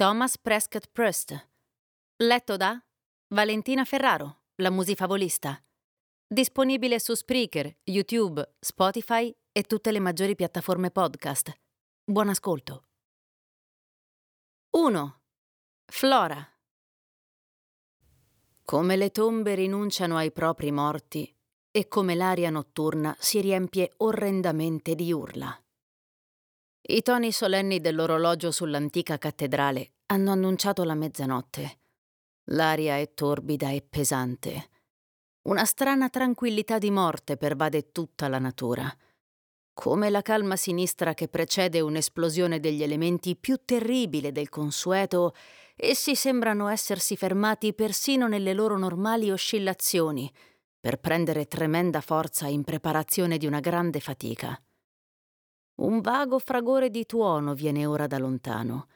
Thomas Prescott Prust. Letto da Valentina Ferraro, la musifavolista. Disponibile su Spreaker, YouTube, Spotify e tutte le maggiori piattaforme podcast. Buon ascolto. 1. Flora. Come le tombe rinunciano ai propri morti e come l'aria notturna si riempie orrendamente di urla. I toni solenni dell'orologio sull'antica cattedrale hanno annunciato la mezzanotte. L'aria è torbida e pesante. Una strana tranquillità di morte pervade tutta la natura. Come la calma sinistra che precede un'esplosione degli elementi più terribile del consueto, essi sembrano essersi fermati persino nelle loro normali oscillazioni, per prendere tremenda forza in preparazione di una grande fatica. Un vago fragore di tuono viene ora da lontano.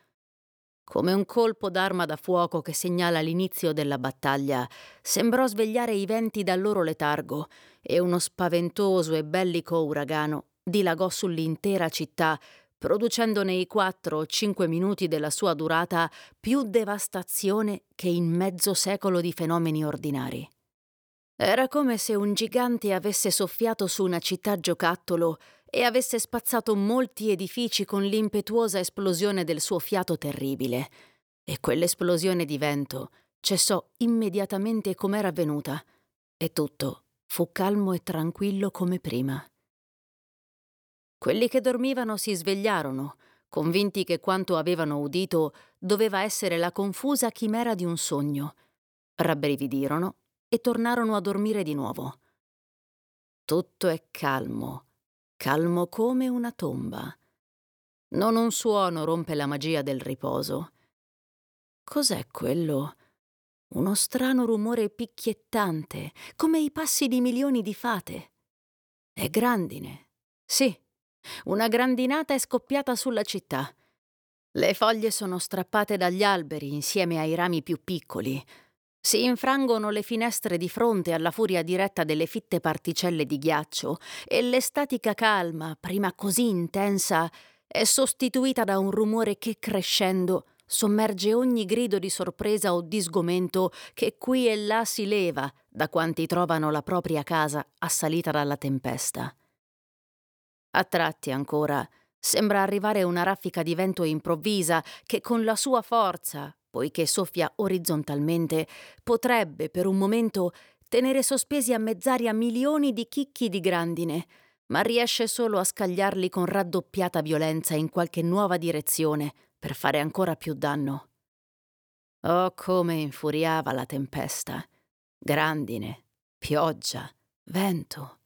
Come un colpo d'arma da fuoco che segnala l'inizio della battaglia, sembrò svegliare i venti dal loro letargo e uno spaventoso e bellico uragano dilagò sull'intera città, producendo nei quattro o cinque minuti della sua durata più devastazione che in mezzo secolo di fenomeni ordinari. Era come se un gigante avesse soffiato su una città giocattolo e avesse spazzato molti edifici con l'impetuosa esplosione del suo fiato terribile. E quell'esplosione di vento cessò immediatamente com'era avvenuta, e tutto fu calmo e tranquillo come prima. Quelli che dormivano si svegliarono, convinti che quanto avevano udito doveva essere la confusa chimera di un sogno. Rabbrividirono e tornarono a dormire di nuovo. Tutto è calmo, calmo come una tomba. Non un suono rompe la magia del riposo. Cos'è quello? Uno strano rumore picchiettante, come i passi di milioni di fate. È grandine. Sì, una grandinata è scoppiata sulla città. Le foglie sono strappate dagli alberi insieme ai rami più piccoli, si infrangono le finestre di fronte alla furia diretta delle fitte particelle di ghiaccio e l'estatica calma, prima così intensa, è sostituita da un rumore che crescendo sommerge ogni grido di sorpresa o di sgomento che qui e là si leva da quanti trovano la propria casa assalita dalla tempesta. A tratti ancora sembra arrivare una raffica di vento improvvisa che con la sua forza, poiché soffia orizzontalmente, potrebbe per un momento tenere sospesi a mezz'aria milioni di chicchi di grandine, ma riesce solo a scagliarli con raddoppiata violenza in qualche nuova direzione per fare ancora più danno. Oh, come infuriava la tempesta! Grandine, pioggia, vento.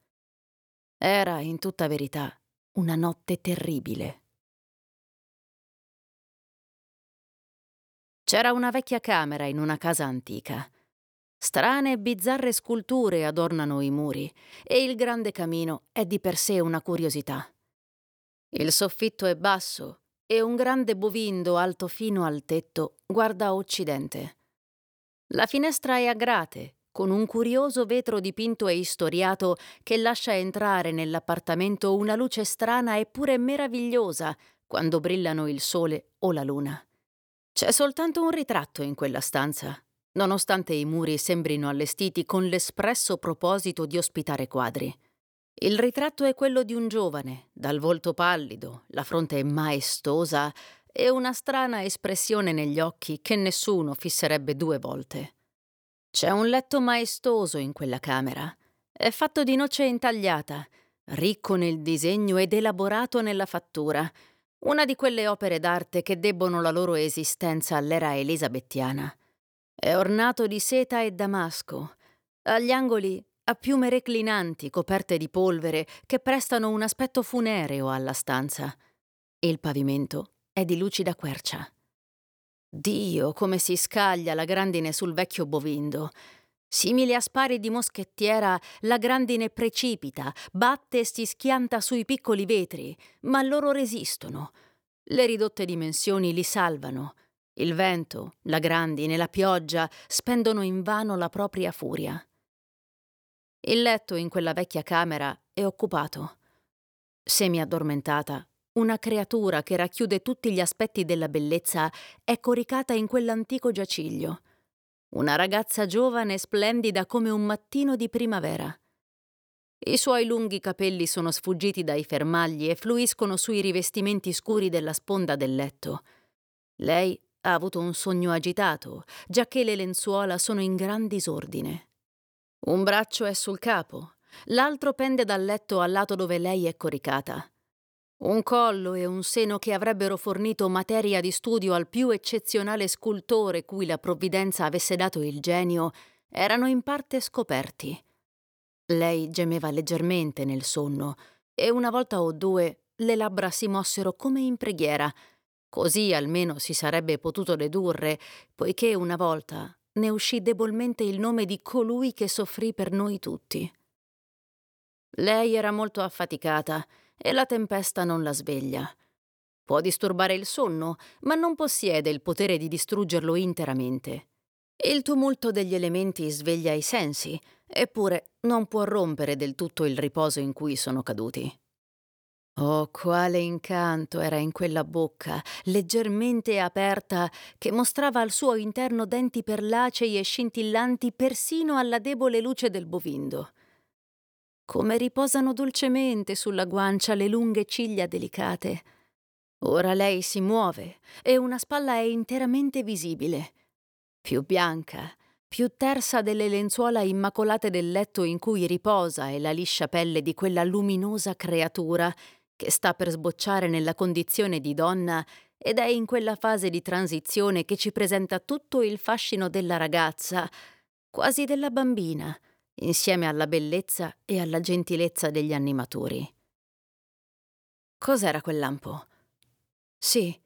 Era, in tutta verità, una notte terribile. C'era una vecchia camera in una casa antica. Strane e bizzarre sculture adornano i muri e il grande camino è di per sé una curiosità. Il soffitto è basso e un grande bovindo alto fino al tetto guarda a occidente. La finestra è a grate, con un curioso vetro dipinto e istoriato che lascia entrare nell'appartamento una luce strana eppure meravigliosa quando brillano il sole o la luna. C'è soltanto un ritratto in quella stanza, nonostante i muri sembrino allestiti con l'espresso proposito di ospitare quadri. Il ritratto è quello di un giovane, dal volto pallido, la fronte maestosa e una strana espressione negli occhi che nessuno fisserebbe due volte. C'è un letto maestoso in quella camera. È fatto di noce intagliata, ricco nel disegno ed elaborato nella fattura, una di quelle opere d'arte che debbono la loro esistenza all'era elisabettiana. È ornato di seta e damasco. Agli angoli a piume reclinanti coperte di polvere che prestano un aspetto funereo alla stanza. Il pavimento è di lucida quercia. Dio, come si scaglia la grandine sul vecchio bovindo. Simile a spari di moschettiera, la grandine precipita, batte e si schianta sui piccoli vetri, ma loro resistono. Le ridotte dimensioni li salvano. Il vento, la grandine, la pioggia spendono invano la propria furia. Il letto in quella vecchia camera è occupato. Semi addormentata, una creatura che racchiude tutti gli aspetti della bellezza è coricata in quell'antico giaciglio. Una ragazza giovane e splendida come un mattino di primavera. I suoi lunghi capelli sono sfuggiti dai fermagli e fluiscono sui rivestimenti scuri della sponda del letto. Lei ha avuto un sogno agitato, giacché le lenzuola sono in gran disordine. Un braccio è sul capo, l'altro pende dal letto al lato dove lei è coricata. Un collo e un seno che avrebbero fornito materia di studio al più eccezionale scultore cui la provvidenza avesse dato il genio erano in parte scoperti. Lei gemeva leggermente nel sonno e una volta o due le labbra si mossero come in preghiera. Così almeno si sarebbe potuto dedurre, poiché una volta ne uscì debolmente il nome di colui che soffrì per noi tutti. Lei era molto affaticata e la tempesta non la sveglia. Può disturbare il sonno, ma non possiede il potere di distruggerlo interamente. Il tumulto degli elementi sveglia i sensi, eppure non può rompere del tutto il riposo in cui sono caduti. Oh, quale incanto era in quella bocca, leggermente aperta, che mostrava al suo interno denti perlacei e scintillanti persino alla debole luce del bovindo. Come riposano dolcemente sulla guancia le lunghe ciglia delicate. Ora lei si muove e una spalla è interamente visibile, più bianca, più tersa delle lenzuola immacolate del letto in cui riposa e la liscia pelle di quella luminosa creatura che sta per sbocciare nella condizione di donna ed è in quella fase di transizione che ci presenta tutto il fascino della ragazza, quasi della bambina, insieme alla bellezza e alla gentilezza degli animatori. Cos'era quel lampo? Sì,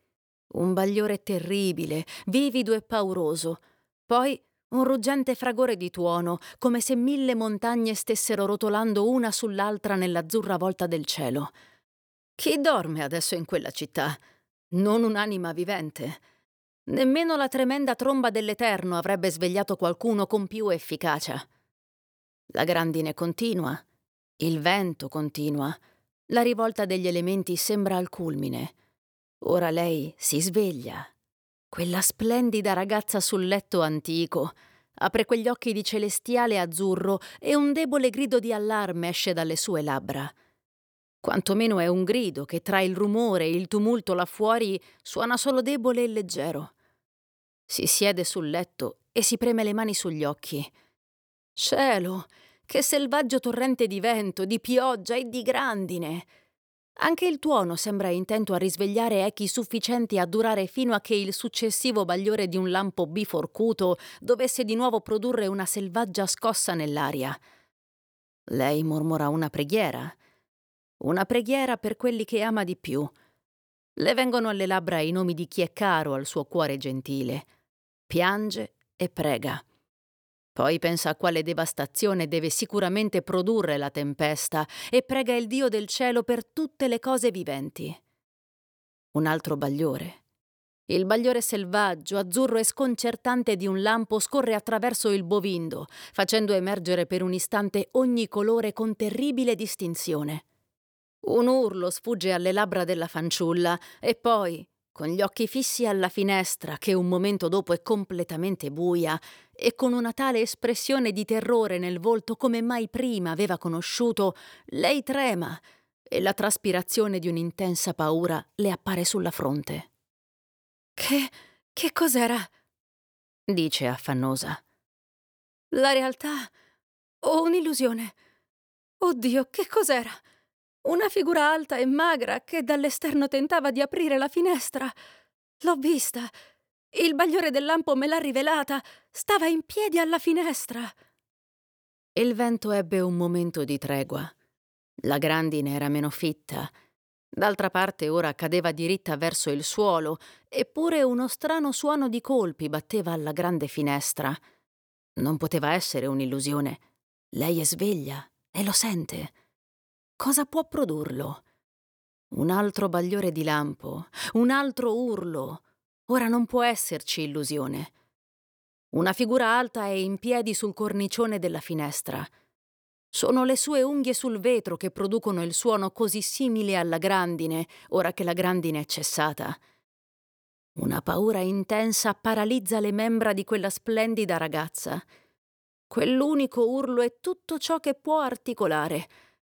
un bagliore terribile, vivido e pauroso. Poi un ruggente fragore di tuono, come se mille montagne stessero rotolando una sull'altra nell'azzurra volta del cielo. Chi dorme adesso in quella città? Non un'anima vivente. Nemmeno la tremenda tromba dell'Eterno avrebbe svegliato qualcuno con più efficacia. La grandine continua, il vento continua, la rivolta degli elementi sembra al culmine. Ora lei si sveglia. Quella splendida ragazza sul letto antico apre quegli occhi di celestiale azzurro e un debole grido di allarme esce dalle sue labbra. Quantomeno è un grido che tra il rumore e il tumulto là fuori suona solo debole e leggero. Si siede sul letto e si preme le mani sugli occhi. Cielo, che selvaggio torrente di vento, di pioggia e di grandine! Anche il tuono sembra intento a risvegliare echi sufficienti a durare fino a che il successivo bagliore di un lampo biforcuto dovesse di nuovo produrre una selvaggia scossa nell'aria. Lei mormora una preghiera una preghiera per quelli che ama di più. Le vengono alle labbra i nomi di chi è caro al suo cuore gentile. Piange e prega. Poi pensa a quale devastazione deve sicuramente produrre la tempesta e prega il Dio del cielo per tutte le cose viventi. Un altro bagliore. Il bagliore selvaggio, azzurro e sconcertante di un lampo scorre attraverso il bovindo, facendo emergere per un istante ogni colore con terribile distinzione. Un urlo sfugge alle labbra della fanciulla e poi, con gli occhi fissi alla finestra, che un momento dopo è completamente buia, e con una tale espressione di terrore nel volto come mai prima aveva conosciuto, lei trema e la traspirazione di un'intensa paura le appare sulla fronte. Che. che cos'era? dice affannosa. La realtà o un'illusione? Oddio, che cos'era? Una figura alta e magra che dall'esterno tentava di aprire la finestra. L'ho vista. Il bagliore del lampo me l'ha rivelata. Stava in piedi alla finestra. Il vento ebbe un momento di tregua. La grandine era meno fitta. D'altra parte ora cadeva diritta verso il suolo, eppure uno strano suono di colpi batteva alla grande finestra. Non poteva essere un'illusione. Lei è sveglia e lo sente. Cosa può produrlo? Un altro bagliore di lampo, un altro urlo. Ora non può esserci illusione. Una figura alta è in piedi sul cornicione della finestra. Sono le sue unghie sul vetro che producono il suono così simile alla grandine, ora che la grandine è cessata. Una paura intensa paralizza le membra di quella splendida ragazza. Quell'unico urlo è tutto ciò che può articolare.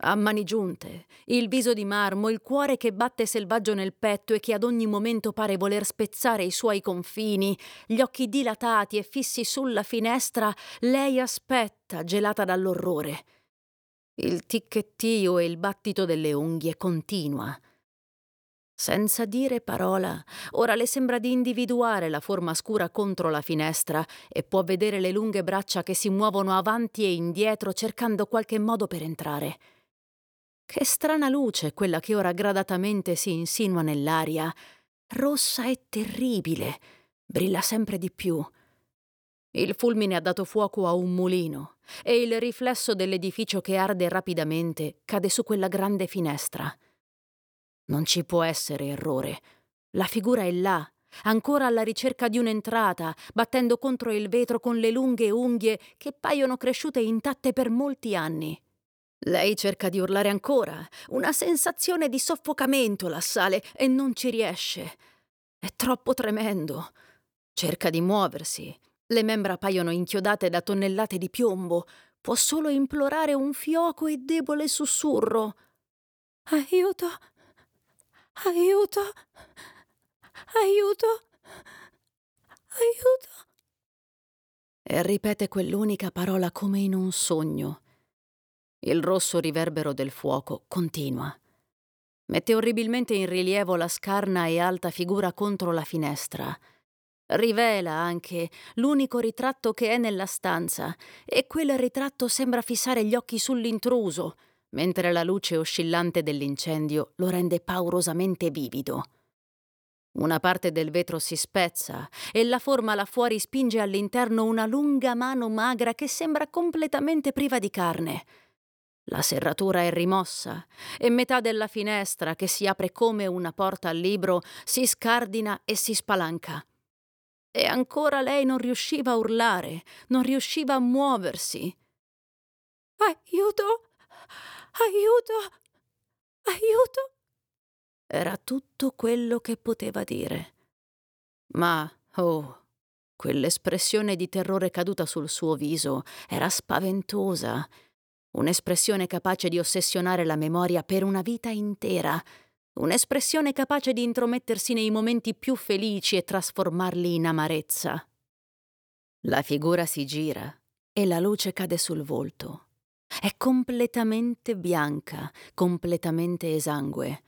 A mani giunte, il viso di marmo, il cuore che batte selvaggio nel petto e che ad ogni momento pare voler spezzare i suoi confini, gli occhi dilatati e fissi sulla finestra, lei aspetta, gelata dall'orrore. Il ticchettio e il battito delle unghie continua. Senza dire parola, ora le sembra di individuare la forma scura contro la finestra e può vedere le lunghe braccia che si muovono avanti e indietro cercando qualche modo per entrare. Che strana luce quella che ora gradatamente si insinua nell'aria, rossa e terribile, brilla sempre di più. Il fulmine ha dato fuoco a un mulino e il riflesso dell'edificio che arde rapidamente cade su quella grande finestra. Non ci può essere errore. La figura è là, ancora alla ricerca di un'entrata, battendo contro il vetro con le lunghe unghie che paiono cresciute intatte per molti anni. Lei cerca di urlare ancora, una sensazione di soffocamento l'assale e non ci riesce. È troppo tremendo. Cerca di muoversi. Le membra paiono inchiodate da tonnellate di piombo. Può solo implorare un fioco e debole sussurro. Aiuto! Aiuto! Aiuto! Aiuto! E ripete quell'unica parola come in un sogno. Il rosso riverbero del fuoco continua. Mette orribilmente in rilievo la scarna e alta figura contro la finestra. Rivela anche l'unico ritratto che è nella stanza, e quel ritratto sembra fissare gli occhi sull'intruso, mentre la luce oscillante dell'incendio lo rende paurosamente vivido. Una parte del vetro si spezza e la forma là fuori spinge all'interno una lunga mano magra che sembra completamente priva di carne. La serratura è rimossa e metà della finestra, che si apre come una porta al libro, si scardina e si spalanca. E ancora lei non riusciva a urlare, non riusciva a muoversi. Aiuto! Aiuto! Aiuto! Era tutto quello che poteva dire. Ma, oh, quell'espressione di terrore caduta sul suo viso era spaventosa, un'espressione capace di ossessionare la memoria per una vita intera, un'espressione capace di intromettersi nei momenti più felici e trasformarli in amarezza. La figura si gira e la luce cade sul volto. È completamente bianca, completamente esangue.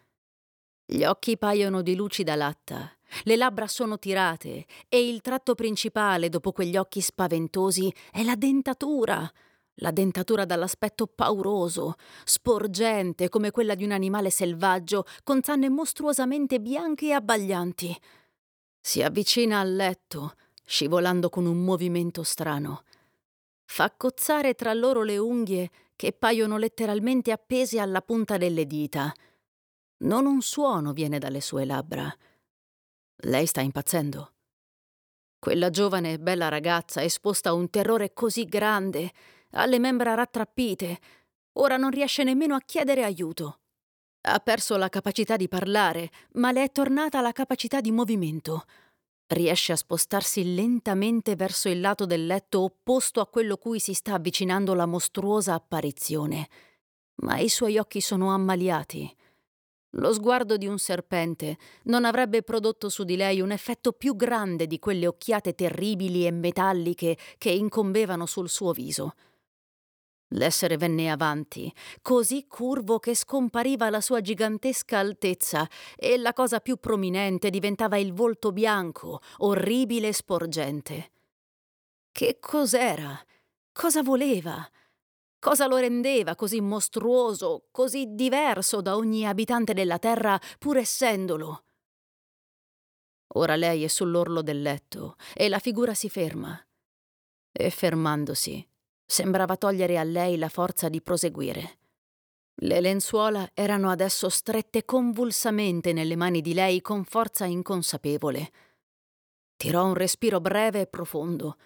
Gli occhi paiono di lucida latta, le labbra sono tirate e il tratto principale dopo quegli occhi spaventosi è la dentatura. La dentatura dall'aspetto pauroso, sporgente come quella di un animale selvaggio, con zanne mostruosamente bianche e abbaglianti. Si avvicina al letto, scivolando con un movimento strano. Fa cozzare tra loro le unghie che paiono letteralmente appese alla punta delle dita. Non un suono viene dalle sue labbra. Lei sta impazzendo. Quella giovane e bella ragazza, esposta a un terrore così grande, ha le membra rattrappite, ora non riesce nemmeno a chiedere aiuto. Ha perso la capacità di parlare, ma le è tornata la capacità di movimento. Riesce a spostarsi lentamente verso il lato del letto opposto a quello cui si sta avvicinando la mostruosa apparizione. Ma i suoi occhi sono ammaliati. Lo sguardo di un serpente non avrebbe prodotto su di lei un effetto più grande di quelle occhiate terribili e metalliche che incombevano sul suo viso. L'essere venne avanti, così curvo che scompariva la sua gigantesca altezza e la cosa più prominente diventava il volto bianco, orribile e sporgente. Che cos'era? Cosa voleva? Cosa lo rendeva così mostruoso, così diverso da ogni abitante della terra, pur essendolo? Ora lei è sull'orlo del letto e la figura si ferma. E fermandosi, sembrava togliere a lei la forza di proseguire. Le lenzuola erano adesso strette convulsamente nelle mani di lei con forza inconsapevole. Tirò un respiro breve e profondo.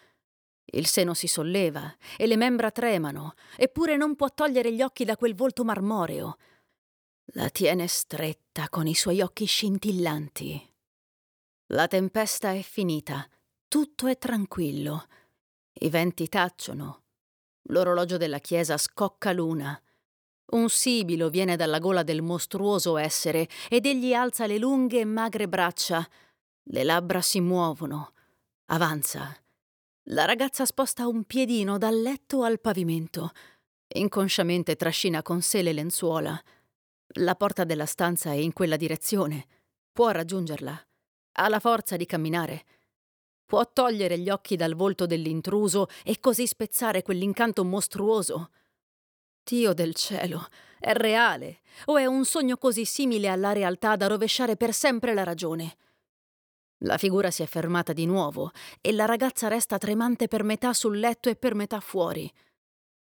Il seno si solleva e le membra tremano, eppure non può togliere gli occhi da quel volto marmoreo. La tiene stretta con i suoi occhi scintillanti. La tempesta è finita, tutto è tranquillo. I venti tacciono. L'orologio della chiesa scocca l'una. Un sibilo viene dalla gola del mostruoso essere ed egli alza le lunghe e magre braccia. Le labbra si muovono. Avanza. La ragazza sposta un piedino dal letto al pavimento. Inconsciamente trascina con sé le lenzuola. La porta della stanza è in quella direzione. Può raggiungerla. Ha la forza di camminare. Può togliere gli occhi dal volto dell'intruso e così spezzare quell'incanto mostruoso. Dio del cielo, è reale o è un sogno così simile alla realtà da rovesciare per sempre la ragione? La figura si è fermata di nuovo e la ragazza resta tremante per metà sul letto e per metà fuori.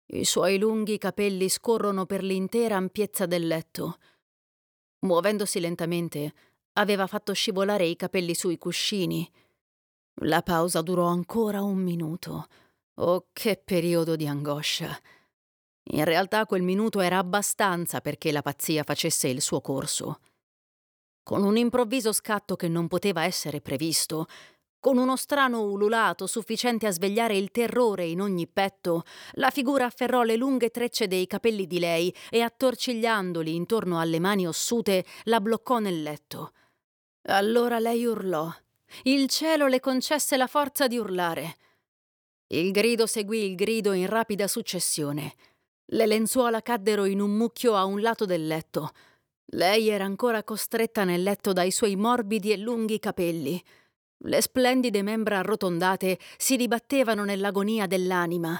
I suoi lunghi capelli scorrono per l'intera ampiezza del letto. Muovendosi lentamente, aveva fatto scivolare i capelli sui cuscini. La pausa durò ancora un minuto. Oh, che periodo di angoscia! In realtà quel minuto era abbastanza perché la pazzia facesse il suo corso. Con un improvviso scatto che non poteva essere previsto, con uno strano ululato sufficiente a svegliare il terrore in ogni petto, la figura afferrò le lunghe trecce dei capelli di lei e, attorcigliandoli intorno alle mani ossute, la bloccò nel letto. Allora lei urlò. Il cielo le concesse la forza di urlare. Il grido seguì il grido in rapida successione. Le lenzuola caddero in un mucchio a un lato del letto. Lei era ancora costretta nel letto dai suoi morbidi e lunghi capelli. Le splendide membra arrotondate si dibattevano nell'agonia dell'anima.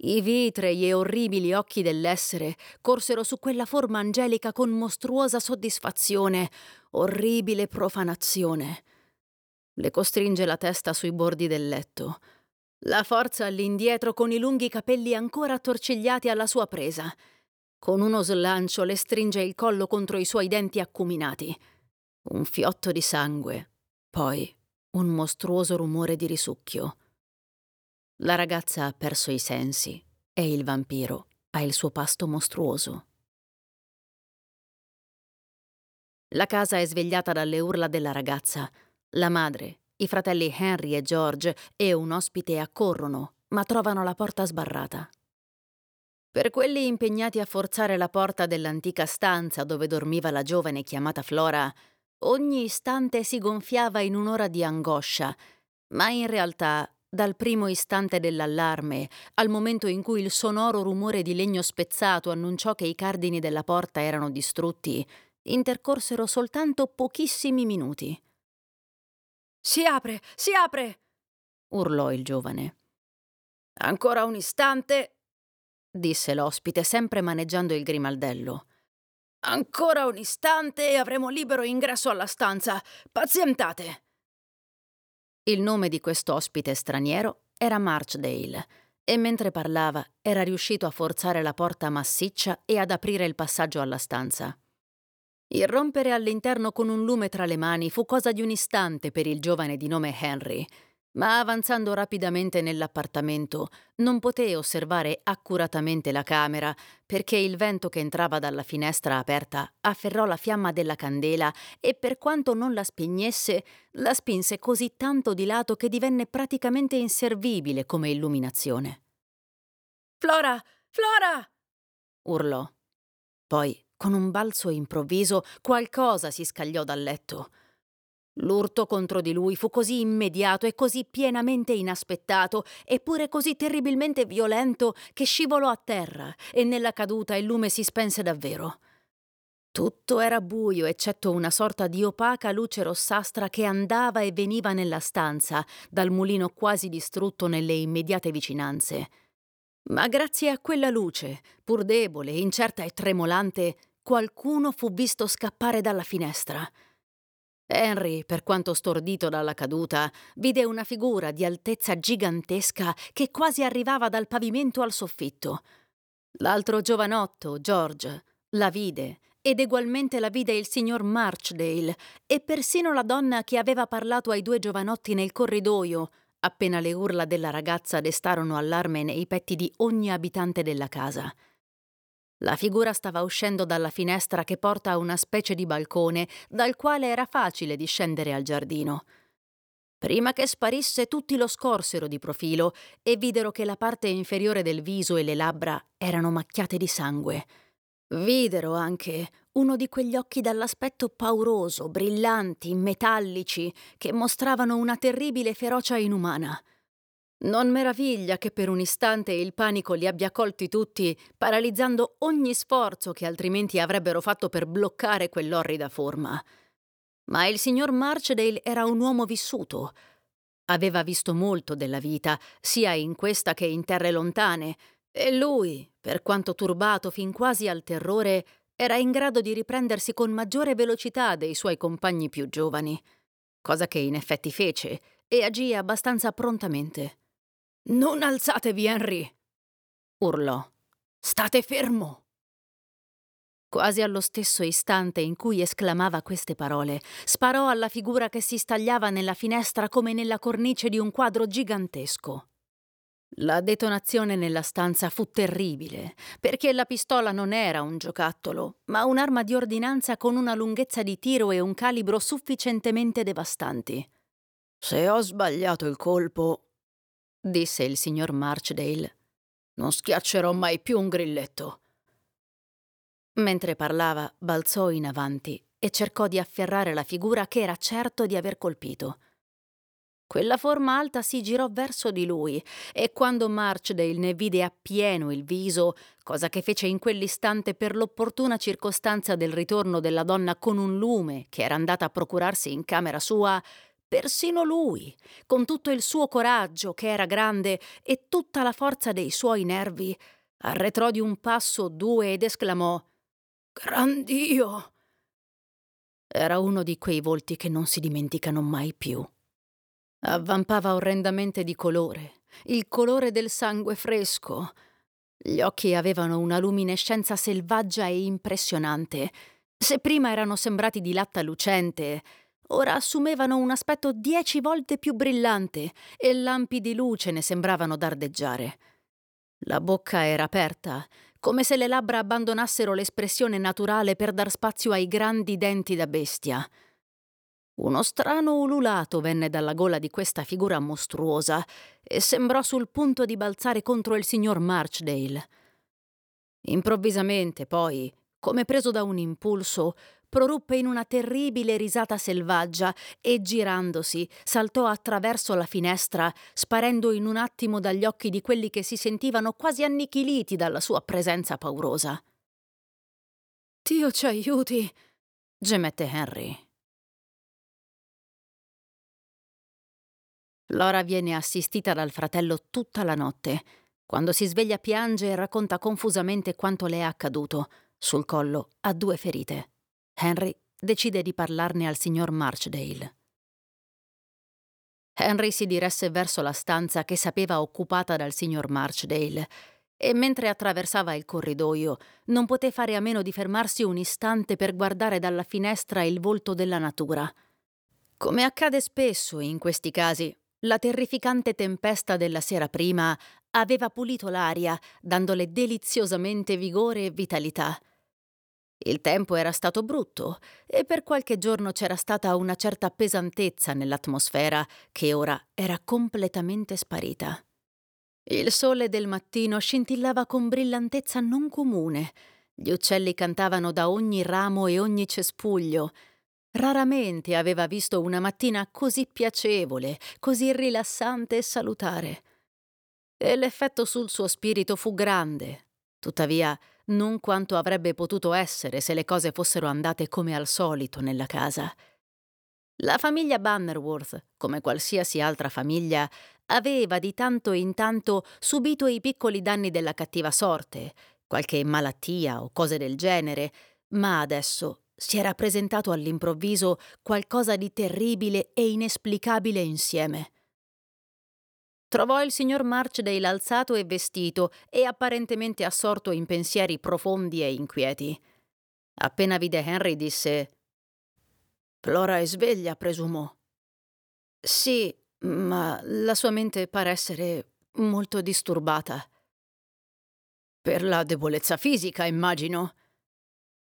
I vitrei e orribili occhi dell'essere corsero su quella forma angelica con mostruosa soddisfazione, orribile profanazione. Le costringe la testa sui bordi del letto. La forza all'indietro con i lunghi capelli ancora attorcigliati alla sua presa. Con uno slancio le stringe il collo contro i suoi denti acuminati. Un fiotto di sangue, poi un mostruoso rumore di risucchio. La ragazza ha perso i sensi e il vampiro ha il suo pasto mostruoso. La casa è svegliata dalle urla della ragazza. La madre, i fratelli Henry e George e un ospite accorrono, ma trovano la porta sbarrata. Per quelli impegnati a forzare la porta dell'antica stanza dove dormiva la giovane chiamata Flora, ogni istante si gonfiava in un'ora di angoscia, ma in realtà, dal primo istante dell'allarme al momento in cui il sonoro rumore di legno spezzato annunciò che i cardini della porta erano distrutti, intercorsero soltanto pochissimi minuti. Si apre, si apre! urlò il giovane. Ancora un istante, disse l'ospite, sempre maneggiando il grimaldello. Ancora un istante e avremo libero ingresso alla stanza. Pazientate. Il nome di quest'ospite straniero era Marchdale e mentre parlava era riuscito a forzare la porta massiccia e ad aprire il passaggio alla stanza. Irrompere all'interno con un lume tra le mani fu cosa di un istante per il giovane di nome Henry, ma avanzando rapidamente nell'appartamento non poté osservare accuratamente la camera perché il vento che entrava dalla finestra aperta afferrò la fiamma della candela e per quanto non la spegnesse la spinse così tanto di lato che divenne praticamente inservibile come illuminazione. Flora! Flora! urlò. Poi con un balzo improvviso qualcosa si scagliò dal letto. L'urto contro di lui fu così immediato e così pienamente inaspettato, eppure così terribilmente violento, che scivolò a terra e nella caduta il lume si spense davvero. Tutto era buio, eccetto una sorta di opaca luce rossastra che andava e veniva nella stanza, dal mulino quasi distrutto nelle immediate vicinanze. Ma grazie a quella luce, pur debole, incerta e tremolante, qualcuno fu visto scappare dalla finestra. Henry, per quanto stordito dalla caduta, vide una figura di altezza gigantesca che quasi arrivava dal pavimento al soffitto. L'altro giovanotto, George, la vide ed egualmente la vide il signor Marchdale e persino la donna che aveva parlato ai due giovanotti nel corridoio, appena le urla della ragazza destarono allarme nei petti di ogni abitante della casa. La figura stava uscendo dalla finestra che porta a una specie di balcone dal quale era facile discendere al giardino. Prima che sparisse tutti lo scorsero di profilo e videro che la parte inferiore del viso e le labbra erano macchiate di sangue. Videro anche uno di quegli occhi dall'aspetto pauroso, brillanti, metallici, che mostravano una terribile ferocia inumana. Non meraviglia che per un istante il panico li abbia colti tutti, paralizzando ogni sforzo che altrimenti avrebbero fatto per bloccare quell'orrida forma. Ma il signor Marchdale era un uomo vissuto. Aveva visto molto della vita, sia in questa che in terre lontane, e lui, per quanto turbato fin quasi al terrore, era in grado di riprendersi con maggiore velocità dei suoi compagni più giovani, cosa che in effetti fece e agì abbastanza prontamente. Non alzatevi, Henry! urlò. State fermo! Quasi allo stesso istante in cui esclamava queste parole, sparò alla figura che si stagliava nella finestra come nella cornice di un quadro gigantesco. La detonazione nella stanza fu terribile, perché la pistola non era un giocattolo, ma un'arma di ordinanza con una lunghezza di tiro e un calibro sufficientemente devastanti. Se ho sbagliato il colpo, disse il signor Marchdale. Non schiaccerò mai più un grilletto. Mentre parlava, balzò in avanti e cercò di afferrare la figura che era certo di aver colpito. Quella forma alta si girò verso di lui e quando Marchdale ne vide appieno il viso, cosa che fece in quell'istante per l'opportuna circostanza del ritorno della donna con un lume che era andata a procurarsi in camera sua, Persino lui, con tutto il suo coraggio, che era grande, e tutta la forza dei suoi nervi, arretrò di un passo o due ed esclamò Gran Dio! Era uno di quei volti che non si dimenticano mai più. Avvampava orrendamente di colore, il colore del sangue fresco. Gli occhi avevano una luminescenza selvaggia e impressionante. Se prima erano sembrati di latta lucente, ora assumevano un aspetto dieci volte più brillante e lampi di luce ne sembravano dardeggiare. La bocca era aperta, come se le labbra abbandonassero l'espressione naturale per dar spazio ai grandi denti da bestia. Uno strano ululato venne dalla gola di questa figura mostruosa e sembrò sul punto di balzare contro il signor Marchdale. Improvvisamente, poi, come preso da un impulso, proruppe in una terribile risata selvaggia e girandosi saltò attraverso la finestra, sparendo in un attimo dagli occhi di quelli che si sentivano quasi annichiliti dalla sua presenza paurosa. Dio ci aiuti, gemette Henry. Lora viene assistita dal fratello tutta la notte. Quando si sveglia piange e racconta confusamente quanto le è accaduto. Sul collo ha due ferite. Henry decide di parlarne al signor Marchdale. Henry si diresse verso la stanza che sapeva occupata dal signor Marchdale e mentre attraversava il corridoio non poté fare a meno di fermarsi un istante per guardare dalla finestra il volto della natura. Come accade spesso in questi casi, la terrificante tempesta della sera prima aveva pulito l'aria, dandole deliziosamente vigore e vitalità. Il tempo era stato brutto e per qualche giorno c'era stata una certa pesantezza nell'atmosfera che ora era completamente sparita. Il sole del mattino scintillava con brillantezza non comune. Gli uccelli cantavano da ogni ramo e ogni cespuglio. Raramente aveva visto una mattina così piacevole, così rilassante e salutare. E l'effetto sul suo spirito fu grande. Tuttavia, non quanto avrebbe potuto essere se le cose fossero andate come al solito nella casa. La famiglia Bannerworth, come qualsiasi altra famiglia, aveva di tanto in tanto subito i piccoli danni della cattiva sorte, qualche malattia o cose del genere, ma adesso si era presentato all'improvviso qualcosa di terribile e inesplicabile insieme. Trovò il signor Marchdale alzato e vestito e apparentemente assorto in pensieri profondi e inquieti. Appena vide Henry disse Flora è sveglia, presumo. Sì, ma la sua mente pare essere molto disturbata. Per la debolezza fisica, immagino.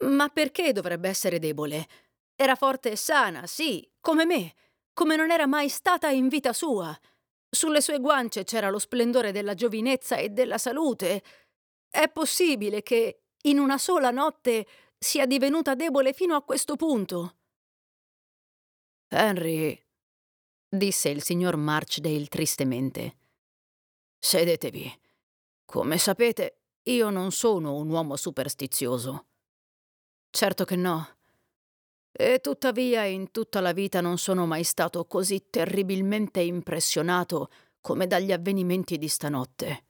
Ma perché dovrebbe essere debole? Era forte e sana, sì, come me, come non era mai stata in vita sua. Sulle sue guance c'era lo splendore della giovinezza e della salute. È possibile che, in una sola notte, sia divenuta debole fino a questo punto. Henry, disse il signor Marchdale tristemente. Sedetevi. Come sapete, io non sono un uomo superstizioso. Certo che no. E tuttavia in tutta la vita non sono mai stato così terribilmente impressionato come dagli avvenimenti di stanotte.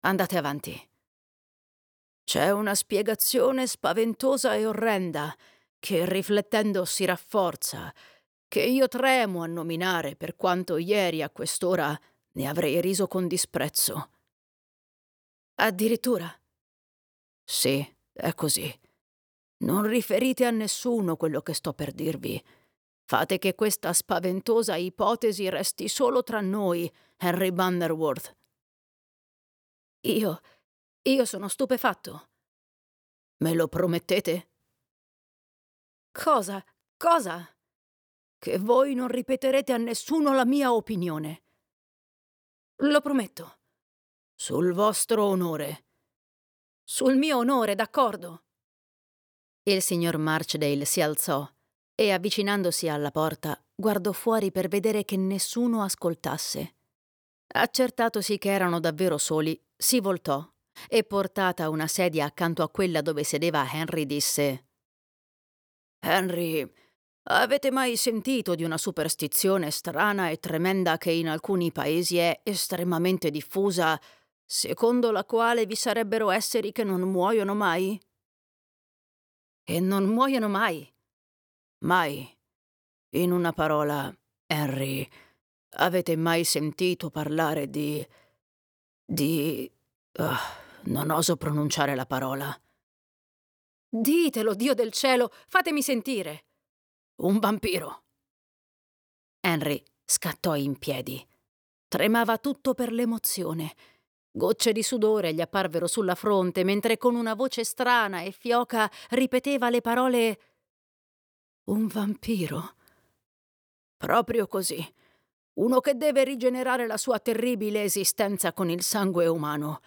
Andate avanti. C'è una spiegazione spaventosa e orrenda che riflettendo si rafforza, che io tremo a nominare per quanto ieri a quest'ora ne avrei riso con disprezzo. Addirittura? Sì, è così. Non riferite a nessuno quello che sto per dirvi. Fate che questa spaventosa ipotesi resti solo tra noi, Henry Bannerworth. Io. io sono stupefatto. Me lo promettete? Cosa? Cosa? Che voi non ripeterete a nessuno la mia opinione. Lo prometto. Sul vostro onore. Sul mio onore, d'accordo. Il signor Marchdale si alzò e, avvicinandosi alla porta, guardò fuori per vedere che nessuno ascoltasse. Accertatosi che erano davvero soli, si voltò e, portata una sedia accanto a quella dove sedeva Henry, disse: Henry, avete mai sentito di una superstizione strana e tremenda che in alcuni paesi è estremamente diffusa, secondo la quale vi sarebbero esseri che non muoiono mai? E non muoiono mai. Mai. In una parola, Henry, avete mai sentito parlare di... di... Oh, non oso pronunciare la parola. Ditelo, Dio del cielo, fatemi sentire. Un vampiro. Henry scattò in piedi. Tremava tutto per l'emozione. Gocce di sudore gli apparvero sulla fronte mentre con una voce strana e fioca ripeteva le parole Un vampiro. Proprio così. Uno che deve rigenerare la sua terribile esistenza con il sangue umano.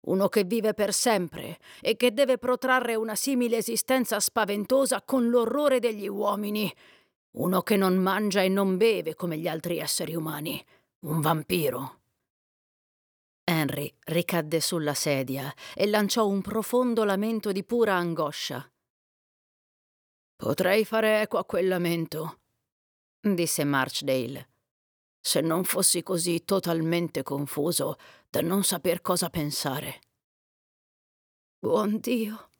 Uno che vive per sempre e che deve protrarre una simile esistenza spaventosa con l'orrore degli uomini. Uno che non mangia e non beve come gli altri esseri umani. Un vampiro. Henry ricadde sulla sedia e lanciò un profondo lamento di pura angoscia. Potrei fare eco a quel lamento, disse Marchdale, se non fossi così totalmente confuso da non saper cosa pensare. Buon Dio,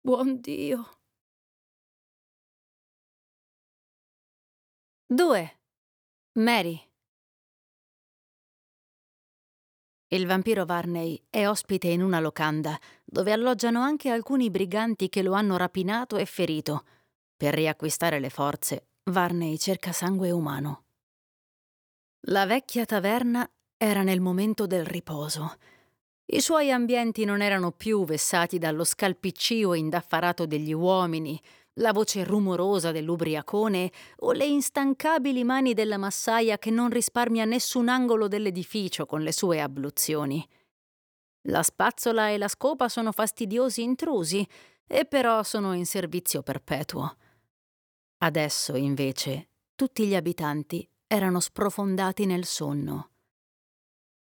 buon Dio. Due. Mary. Il vampiro Varney è ospite in una locanda, dove alloggiano anche alcuni briganti che lo hanno rapinato e ferito. Per riacquistare le forze, Varney cerca sangue umano. La vecchia taverna era nel momento del riposo. I suoi ambienti non erano più vessati dallo scalpiccio indaffarato degli uomini, la voce rumorosa dell'ubriacone o le instancabili mani della massaia che non risparmia nessun angolo dell'edificio con le sue abluzioni. La spazzola e la scopa sono fastidiosi intrusi, e però sono in servizio perpetuo. Adesso, invece, tutti gli abitanti erano sprofondati nel sonno.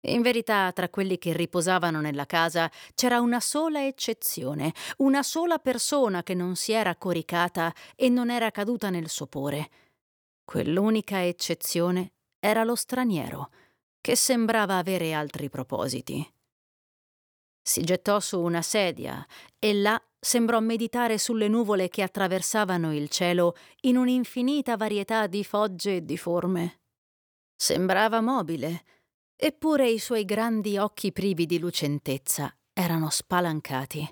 In verità, tra quelli che riposavano nella casa c'era una sola eccezione, una sola persona che non si era coricata e non era caduta nel sopore. Quell'unica eccezione era lo straniero, che sembrava avere altri propositi. Si gettò su una sedia e là sembrò meditare sulle nuvole che attraversavano il cielo in un'infinita varietà di fogge e di forme. Sembrava mobile, eppure i suoi grandi occhi privi di lucentezza erano spalancati.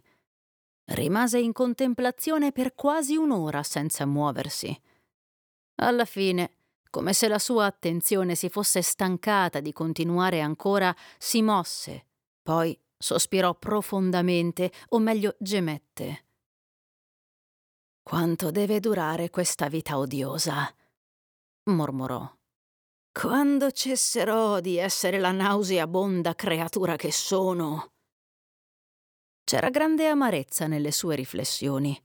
Rimase in contemplazione per quasi un'ora senza muoversi. Alla fine, come se la sua attenzione si fosse stancata di continuare ancora, si mosse, poi sospirò profondamente, o meglio gemette. Quanto deve durare questa vita odiosa? mormorò. Quando cesserò di essere la nauseabonda creatura che sono? C'era grande amarezza nelle sue riflessioni.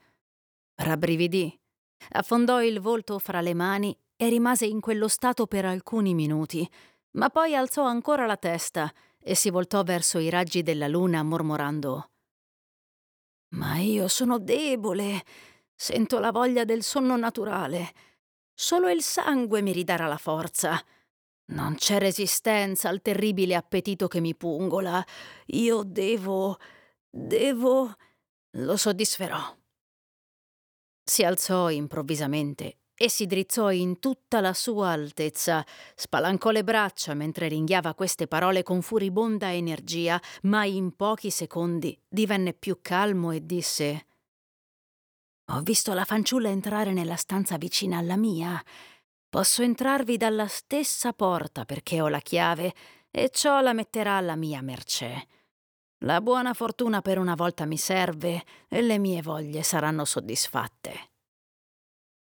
Rabbrividì, affondò il volto fra le mani e rimase in quello stato per alcuni minuti, ma poi alzò ancora la testa e si voltò verso i raggi della luna mormorando Ma io sono debole, sento la voglia del sonno naturale. Solo il sangue mi ridarà la forza. Non c'è resistenza al terribile appetito che mi pungola. Io devo. devo. lo soddisferò. Si alzò improvvisamente e si drizzò in tutta la sua altezza, spalancò le braccia mentre ringhiava queste parole con furibonda energia, ma in pochi secondi divenne più calmo e disse Ho visto la fanciulla entrare nella stanza vicina alla mia Posso entrarvi dalla stessa porta perché ho la chiave e ciò la metterà alla mia mercé. La buona fortuna per una volta mi serve e le mie voglie saranno soddisfatte.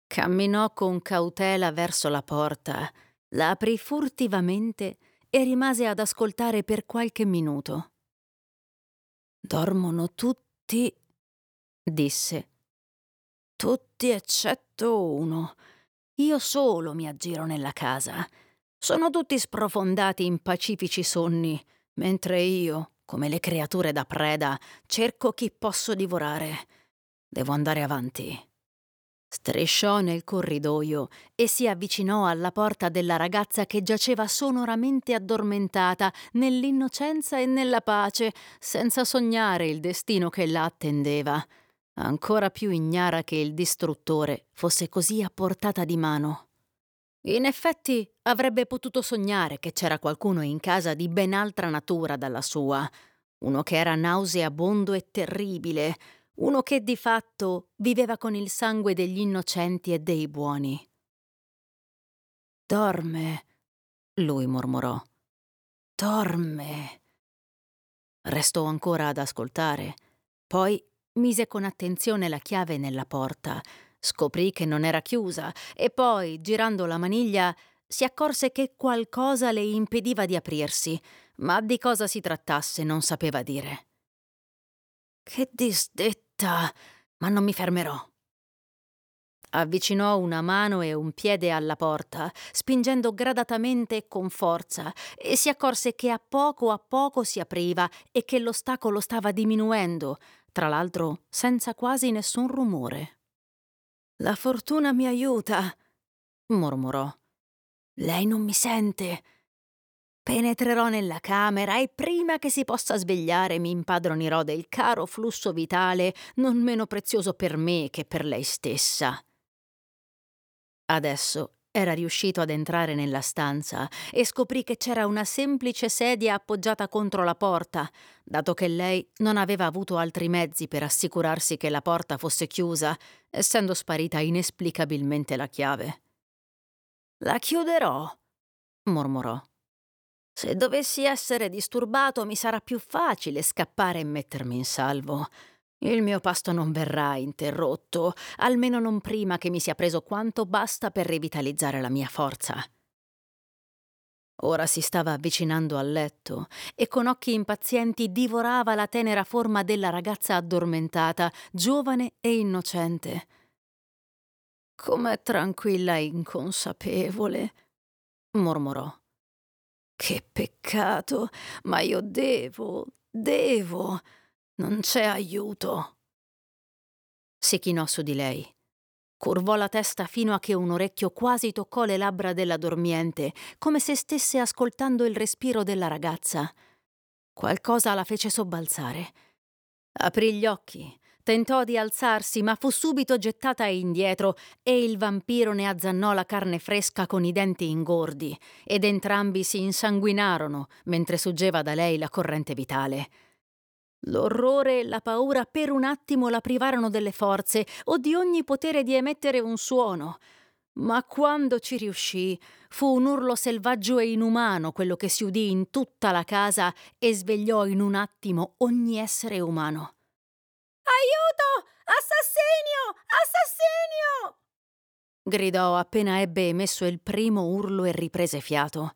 Camminò con cautela verso la porta, la aprì furtivamente e rimase ad ascoltare per qualche minuto. Dormono tutti, disse. Tutti eccetto uno. Io solo mi aggiro nella casa. Sono tutti sprofondati in pacifici sonni, mentre io, come le creature da preda, cerco chi posso divorare. Devo andare avanti. Strisciò nel corridoio e si avvicinò alla porta della ragazza che giaceva sonoramente addormentata nell'innocenza e nella pace, senza sognare il destino che la attendeva ancora più ignara che il distruttore fosse così a portata di mano. In effetti avrebbe potuto sognare che c'era qualcuno in casa di ben altra natura dalla sua, uno che era nauseabondo e terribile, uno che di fatto viveva con il sangue degli innocenti e dei buoni. Dorme, lui mormorò. Dorme. Restò ancora ad ascoltare, poi Mise con attenzione la chiave nella porta, scoprì che non era chiusa e poi, girando la maniglia, si accorse che qualcosa le impediva di aprirsi, ma di cosa si trattasse non sapeva dire. Che disdetta! Ma non mi fermerò. Avvicinò una mano e un piede alla porta, spingendo gradatamente e con forza, e si accorse che a poco a poco si apriva e che l'ostacolo stava diminuendo, tra l'altro senza quasi nessun rumore. La fortuna mi aiuta, mormorò. Lei non mi sente. Penetrerò nella camera e prima che si possa svegliare mi impadronirò del caro flusso vitale non meno prezioso per me che per lei stessa. Adesso era riuscito ad entrare nella stanza e scoprì che c'era una semplice sedia appoggiata contro la porta, dato che lei non aveva avuto altri mezzi per assicurarsi che la porta fosse chiusa, essendo sparita inesplicabilmente la chiave. La chiuderò, mormorò. Se dovessi essere disturbato mi sarà più facile scappare e mettermi in salvo. Il mio pasto non verrà interrotto, almeno non prima che mi sia preso quanto basta per rivitalizzare la mia forza. Ora si stava avvicinando al letto e con occhi impazienti divorava la tenera forma della ragazza addormentata, giovane e innocente. Com'è tranquilla e inconsapevole, mormorò. Che peccato, ma io devo, devo. Non c'è aiuto. Si chinò su di lei. Curvò la testa fino a che un orecchio quasi toccò le labbra della dormiente, come se stesse ascoltando il respiro della ragazza. Qualcosa la fece sobbalzare. Aprì gli occhi, tentò di alzarsi, ma fu subito gettata indietro e il vampiro ne azzannò la carne fresca con i denti ingordi, ed entrambi si insanguinarono mentre suggeva da lei la corrente vitale. L'orrore e la paura per un attimo la privarono delle forze o di ogni potere di emettere un suono. Ma quando ci riuscì, fu un urlo selvaggio e inumano quello che si udì in tutta la casa e svegliò in un attimo ogni essere umano. Aiuto! Assassinio! Assassinio! gridò appena ebbe emesso il primo urlo e riprese fiato.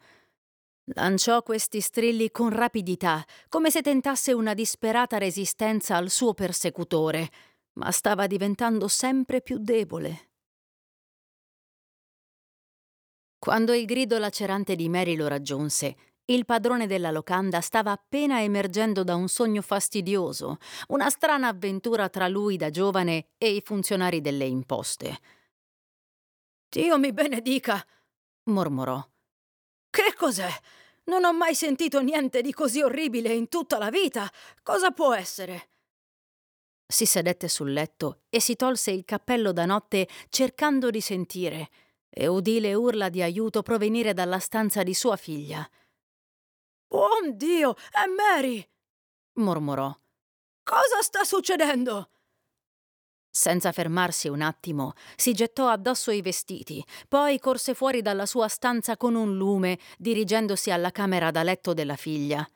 Lanciò questi strilli con rapidità, come se tentasse una disperata resistenza al suo persecutore, ma stava diventando sempre più debole. Quando il grido lacerante di Mary lo raggiunse, il padrone della locanda stava appena emergendo da un sogno fastidioso, una strana avventura tra lui da giovane e i funzionari delle imposte. Dio mi benedica, mormorò. Che cos'è? Non ho mai sentito niente di così orribile in tutta la vita. Cosa può essere? Si sedette sul letto e si tolse il cappello da notte cercando di sentire, e udì le urla di aiuto provenire dalla stanza di sua figlia. Buon Dio, è Mary! mormorò. Cosa sta succedendo? Senza fermarsi un attimo, si gettò addosso i vestiti, poi corse fuori dalla sua stanza con un lume, dirigendosi alla camera da letto della figlia.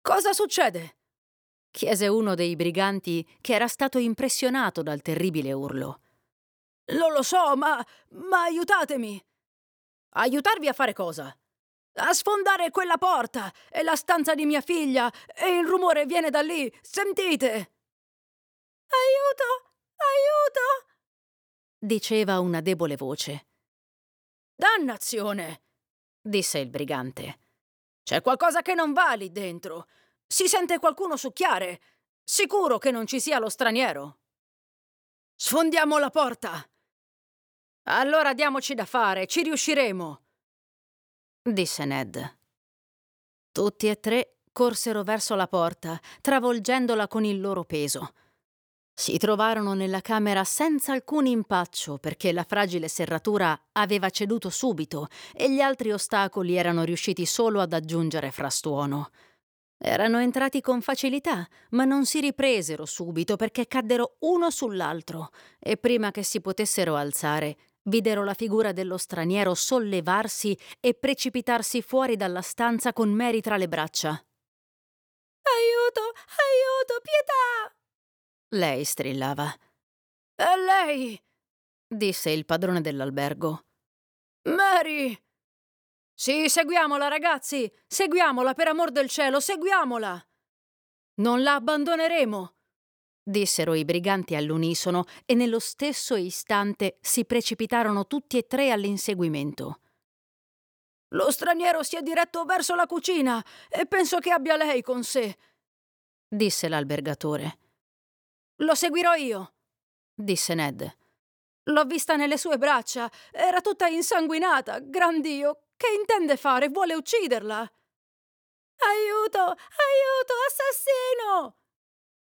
Cosa succede? chiese uno dei briganti che era stato impressionato dal terribile urlo. Non lo so, ma. ma aiutatemi! Aiutarvi a fare cosa? A sfondare quella porta! È la stanza di mia figlia! E il rumore viene da lì! Sentite! Aiuto! Aiuto! diceva una debole voce. Dannazione! disse il brigante. C'è qualcosa che non va lì dentro. Si sente qualcuno succhiare. Sicuro che non ci sia lo straniero. Sfondiamo la porta. Allora diamoci da fare, ci riusciremo, disse Ned. Tutti e tre corsero verso la porta, travolgendola con il loro peso. Si trovarono nella camera senza alcun impaccio perché la fragile serratura aveva ceduto subito e gli altri ostacoli erano riusciti solo ad aggiungere frastuono. Erano entrati con facilità, ma non si ripresero subito perché caddero uno sull'altro e prima che si potessero alzare videro la figura dello straniero sollevarsi e precipitarsi fuori dalla stanza con Mary tra le braccia. Aiuto, aiuto, pietà! Lei strillava. È lei! disse il padrone dell'albergo. Mary! Sì, seguiamola, ragazzi! Seguiamola, per amor del cielo, seguiamola! Non la abbandoneremo! dissero i briganti all'unisono e nello stesso istante si precipitarono tutti e tre all'inseguimento. Lo straniero si è diretto verso la cucina e penso che abbia lei con sé, disse l'albergatore. Lo seguirò io, disse Ned. L'ho vista nelle sue braccia, era tutta insanguinata. Gran Dio, che intende fare? Vuole ucciderla? Aiuto! Aiuto! Assassino!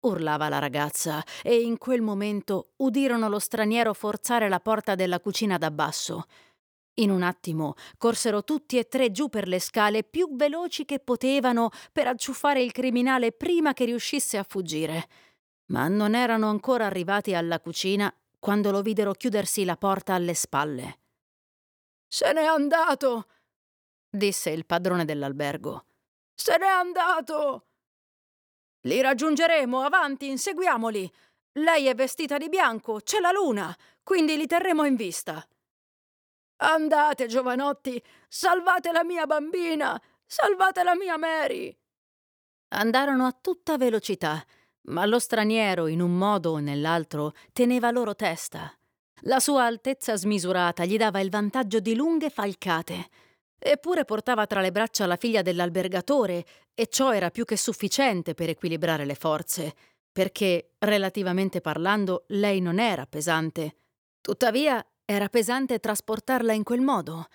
urlava la ragazza, e in quel momento udirono lo straniero forzare la porta della cucina da basso. In un attimo corsero tutti e tre giù per le scale più veloci che potevano per acciuffare il criminale prima che riuscisse a fuggire. Ma non erano ancora arrivati alla cucina quando lo videro chiudersi la porta alle spalle. Se n'è andato, disse il padrone dell'albergo. Se n'è andato. Li raggiungeremo, avanti, inseguiamoli. Lei è vestita di bianco, c'è la luna, quindi li terremo in vista. Andate, giovanotti, salvate la mia bambina, salvate la mia Mary. Andarono a tutta velocità, ma lo straniero, in un modo o nell'altro, teneva loro testa. La sua altezza smisurata gli dava il vantaggio di lunghe falcate. Eppure portava tra le braccia la figlia dell'albergatore, e ciò era più che sufficiente per equilibrare le forze, perché, relativamente parlando, lei non era pesante. Tuttavia era pesante trasportarla in quel modo.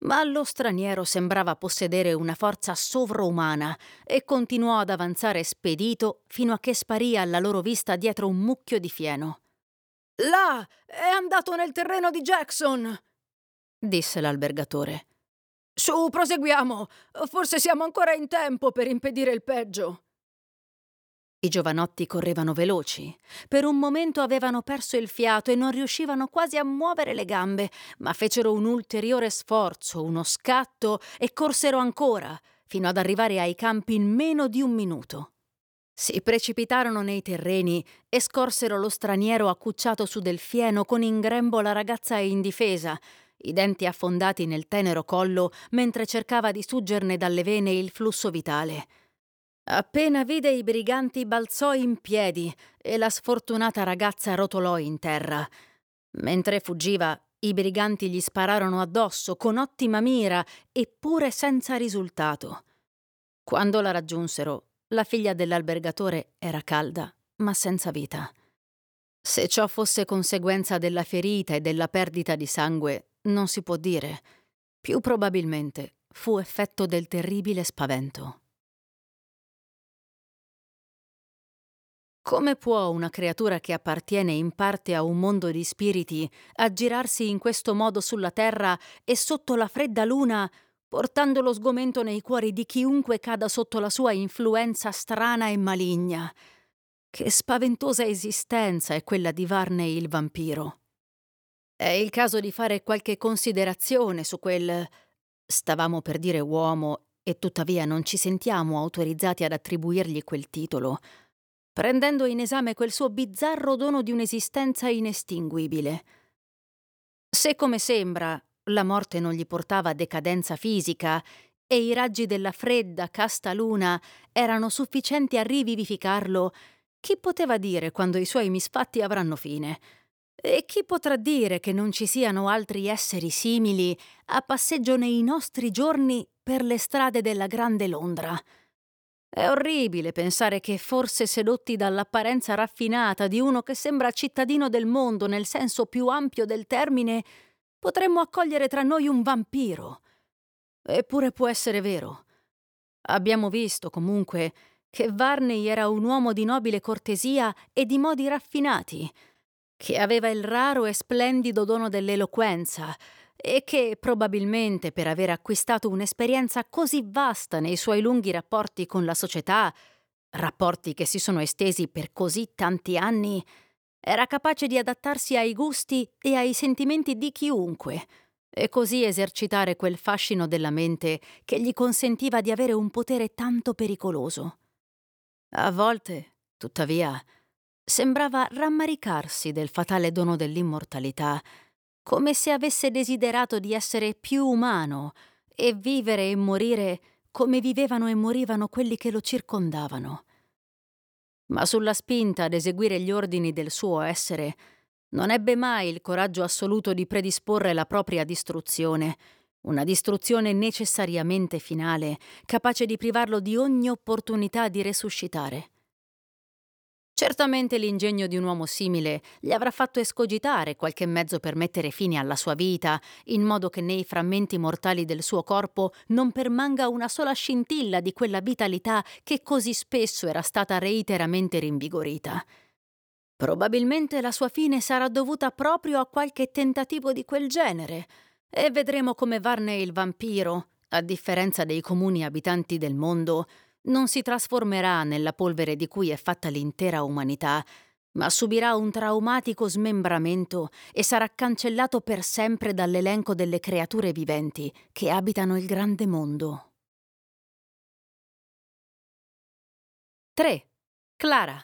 Ma allo straniero sembrava possedere una forza sovraumana e continuò ad avanzare spedito fino a che sparì alla loro vista dietro un mucchio di fieno. Là! È andato nel terreno di Jackson! disse l'albergatore. Su, proseguiamo. Forse siamo ancora in tempo per impedire il peggio. I giovanotti correvano veloci. Per un momento avevano perso il fiato e non riuscivano quasi a muovere le gambe, ma fecero un ulteriore sforzo, uno scatto e corsero ancora, fino ad arrivare ai campi in meno di un minuto. Si precipitarono nei terreni e scorsero lo straniero accucciato su del fieno con in grembo la ragazza indifesa, i denti affondati nel tenero collo mentre cercava di suggerne dalle vene il flusso vitale. Appena vide i briganti balzò in piedi e la sfortunata ragazza rotolò in terra. Mentre fuggiva, i briganti gli spararono addosso con ottima mira, eppure senza risultato. Quando la raggiunsero, la figlia dell'albergatore era calda, ma senza vita. Se ciò fosse conseguenza della ferita e della perdita di sangue, non si può dire. Più probabilmente fu effetto del terribile spavento. Come può una creatura che appartiene in parte a un mondo di spiriti aggirarsi in questo modo sulla terra e sotto la fredda luna, portando lo sgomento nei cuori di chiunque cada sotto la sua influenza strana e maligna? Che spaventosa esistenza è quella di Varney il vampiro. È il caso di fare qualche considerazione su quel... Stavamo per dire uomo e tuttavia non ci sentiamo autorizzati ad attribuirgli quel titolo, prendendo in esame quel suo bizzarro dono di un'esistenza inestinguibile. Se come sembra la morte non gli portava decadenza fisica e i raggi della fredda, casta luna erano sufficienti a rivivificarlo, chi poteva dire quando i suoi misfatti avranno fine? E chi potrà dire che non ci siano altri esseri simili a passeggio nei nostri giorni per le strade della grande Londra? È orribile pensare che, forse sedotti dall'apparenza raffinata di uno che sembra cittadino del mondo nel senso più ampio del termine, potremmo accogliere tra noi un vampiro. Eppure può essere vero. Abbiamo visto, comunque, che Varney era un uomo di nobile cortesia e di modi raffinati, che aveva il raro e splendido dono dell'eloquenza e che, probabilmente per aver acquistato un'esperienza così vasta nei suoi lunghi rapporti con la società, rapporti che si sono estesi per così tanti anni, era capace di adattarsi ai gusti e ai sentimenti di chiunque, e così esercitare quel fascino della mente che gli consentiva di avere un potere tanto pericoloso. A volte, tuttavia, sembrava rammaricarsi del fatale dono dell'immortalità, come se avesse desiderato di essere più umano e vivere e morire come vivevano e morivano quelli che lo circondavano. Ma sulla spinta ad eseguire gli ordini del suo essere, non ebbe mai il coraggio assoluto di predisporre la propria distruzione, una distruzione necessariamente finale, capace di privarlo di ogni opportunità di resuscitare. Certamente l'ingegno di un uomo simile gli avrà fatto escogitare qualche mezzo per mettere fine alla sua vita, in modo che nei frammenti mortali del suo corpo non permanga una sola scintilla di quella vitalità che così spesso era stata reiteramente rinvigorita. Probabilmente la sua fine sarà dovuta proprio a qualche tentativo di quel genere, e vedremo come Varney il vampiro, a differenza dei comuni abitanti del mondo, non si trasformerà nella polvere di cui è fatta l'intera umanità, ma subirà un traumatico smembramento e sarà cancellato per sempre dall'elenco delle creature viventi che abitano il grande mondo. 3. Clara.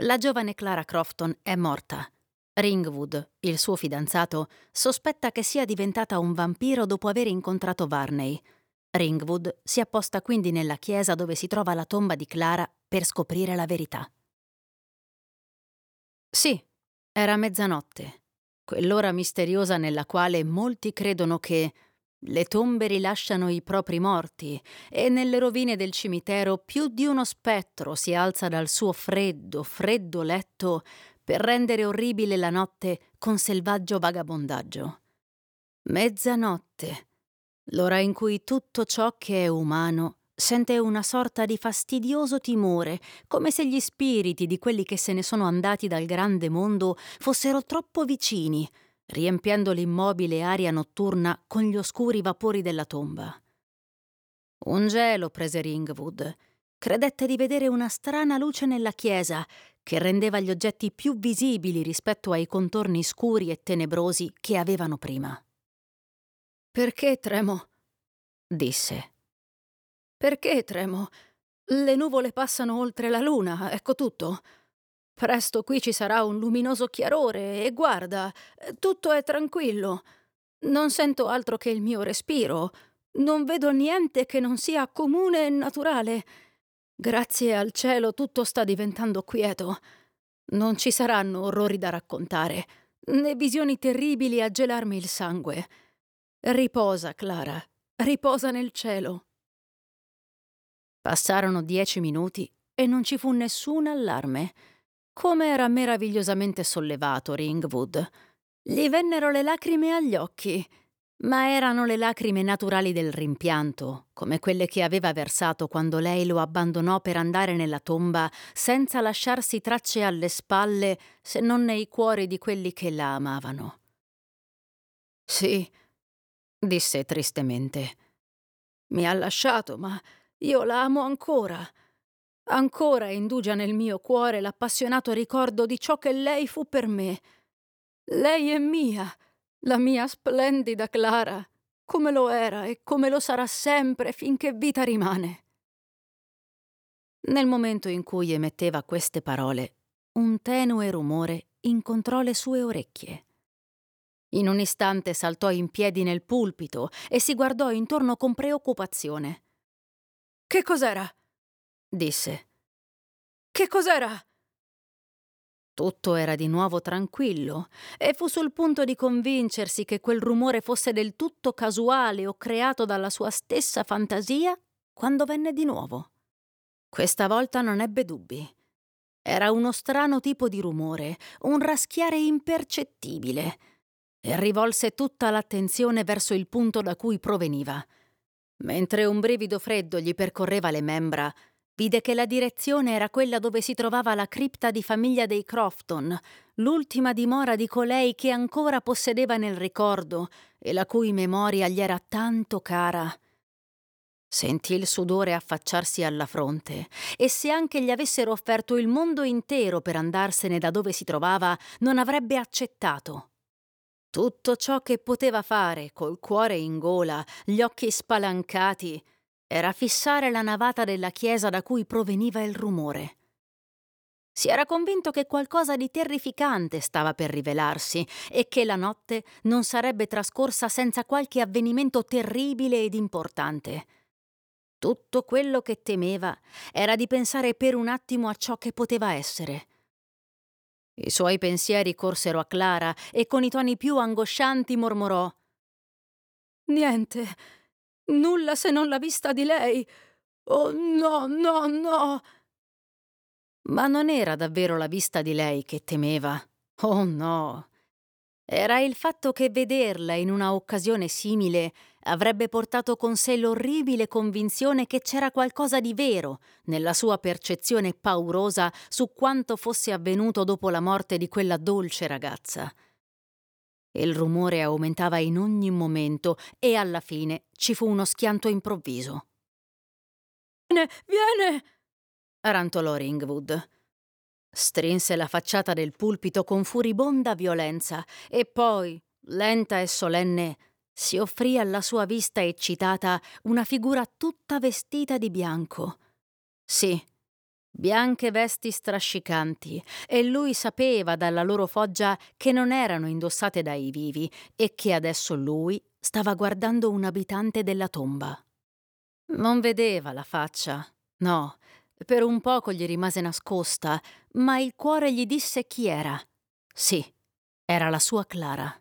La giovane Clara Crofton è morta. Ringwood, il suo fidanzato, sospetta che sia diventata un vampiro dopo aver incontrato Varney. Ringwood si apposta quindi nella chiesa dove si trova la tomba di Clara per scoprire la verità. Sì, era mezzanotte, quell'ora misteriosa nella quale molti credono che le tombe rilasciano i propri morti e nelle rovine del cimitero più di uno spettro si alza dal suo freddo, freddo letto per rendere orribile la notte con selvaggio vagabondaggio. Mezzanotte, l'ora in cui tutto ciò che è umano sente una sorta di fastidioso timore, come se gli spiriti di quelli che se ne sono andati dal grande mondo fossero troppo vicini, riempiendo l'immobile aria notturna con gli oscuri vapori della tomba. Un gelo prese Ringwood. Credette di vedere una strana luce nella chiesa che rendeva gli oggetti più visibili rispetto ai contorni scuri e tenebrosi che avevano prima. Perché tremo? disse. Perché tremo? Le nuvole passano oltre la luna, ecco tutto. Presto qui ci sarà un luminoso chiarore e guarda, tutto è tranquillo. Non sento altro che il mio respiro. Non vedo niente che non sia comune e naturale. Grazie al cielo tutto sta diventando quieto. Non ci saranno orrori da raccontare, né visioni terribili a gelarmi il sangue. Riposa, Clara, riposa nel cielo. Passarono dieci minuti e non ci fu nessun allarme. Come era meravigliosamente sollevato Ringwood. Gli vennero le lacrime agli occhi, ma erano le lacrime naturali del rimpianto, come quelle che aveva versato quando lei lo abbandonò per andare nella tomba senza lasciarsi tracce alle spalle se non nei cuori di quelli che la amavano. Sì, disse tristemente. Mi ha lasciato, ma io la amo ancora. Ancora indugia nel mio cuore l'appassionato ricordo di ciò che lei fu per me. Lei è mia, la mia splendida Clara, come lo era e come lo sarà sempre finché vita rimane. Nel momento in cui emetteva queste parole, un tenue rumore incontrò le sue orecchie. In un istante saltò in piedi nel pulpito e si guardò intorno con preoccupazione. Che cos'era? disse. Che cos'era? Tutto era di nuovo tranquillo e fu sul punto di convincersi che quel rumore fosse del tutto casuale o creato dalla sua stessa fantasia quando venne di nuovo. Questa volta non ebbe dubbi. Era uno strano tipo di rumore, un raschiare impercettibile, e rivolse tutta l'attenzione verso il punto da cui proveniva. Mentre un brivido freddo gli percorreva le membra, vide che la direzione era quella dove si trovava la cripta di famiglia dei Crofton, l'ultima dimora di colei che ancora possedeva nel ricordo e la cui memoria gli era tanto cara. Sentì il sudore affacciarsi alla fronte e se anche gli avessero offerto il mondo intero per andarsene da dove si trovava, non avrebbe accettato. Tutto ciò che poteva fare, col cuore in gola, gli occhi spalancati, era fissare la navata della chiesa da cui proveniva il rumore. Si era convinto che qualcosa di terrificante stava per rivelarsi e che la notte non sarebbe trascorsa senza qualche avvenimento terribile ed importante. Tutto quello che temeva era di pensare per un attimo a ciò che poteva essere. I suoi pensieri corsero a Clara e con i toni più angoscianti mormorò Niente, nulla se non la vista di lei. Oh no, no, no. Ma non era davvero la vista di lei che temeva. Oh no. Era il fatto che vederla in una occasione simile avrebbe portato con sé l'orribile convinzione che c'era qualcosa di vero nella sua percezione paurosa su quanto fosse avvenuto dopo la morte di quella dolce ragazza. Il rumore aumentava in ogni momento e alla fine ci fu uno schianto improvviso. Viene, viene! rantolò Ringwood. Strinse la facciata del pulpito con furibonda violenza e poi, lenta e solenne, si offrì alla sua vista eccitata una figura tutta vestita di bianco. Sì, bianche vesti strascicanti, e lui sapeva dalla loro foggia che non erano indossate dai vivi e che adesso lui stava guardando un abitante della tomba. Non vedeva la faccia, no, per un poco gli rimase nascosta, ma il cuore gli disse chi era. Sì, era la sua Clara.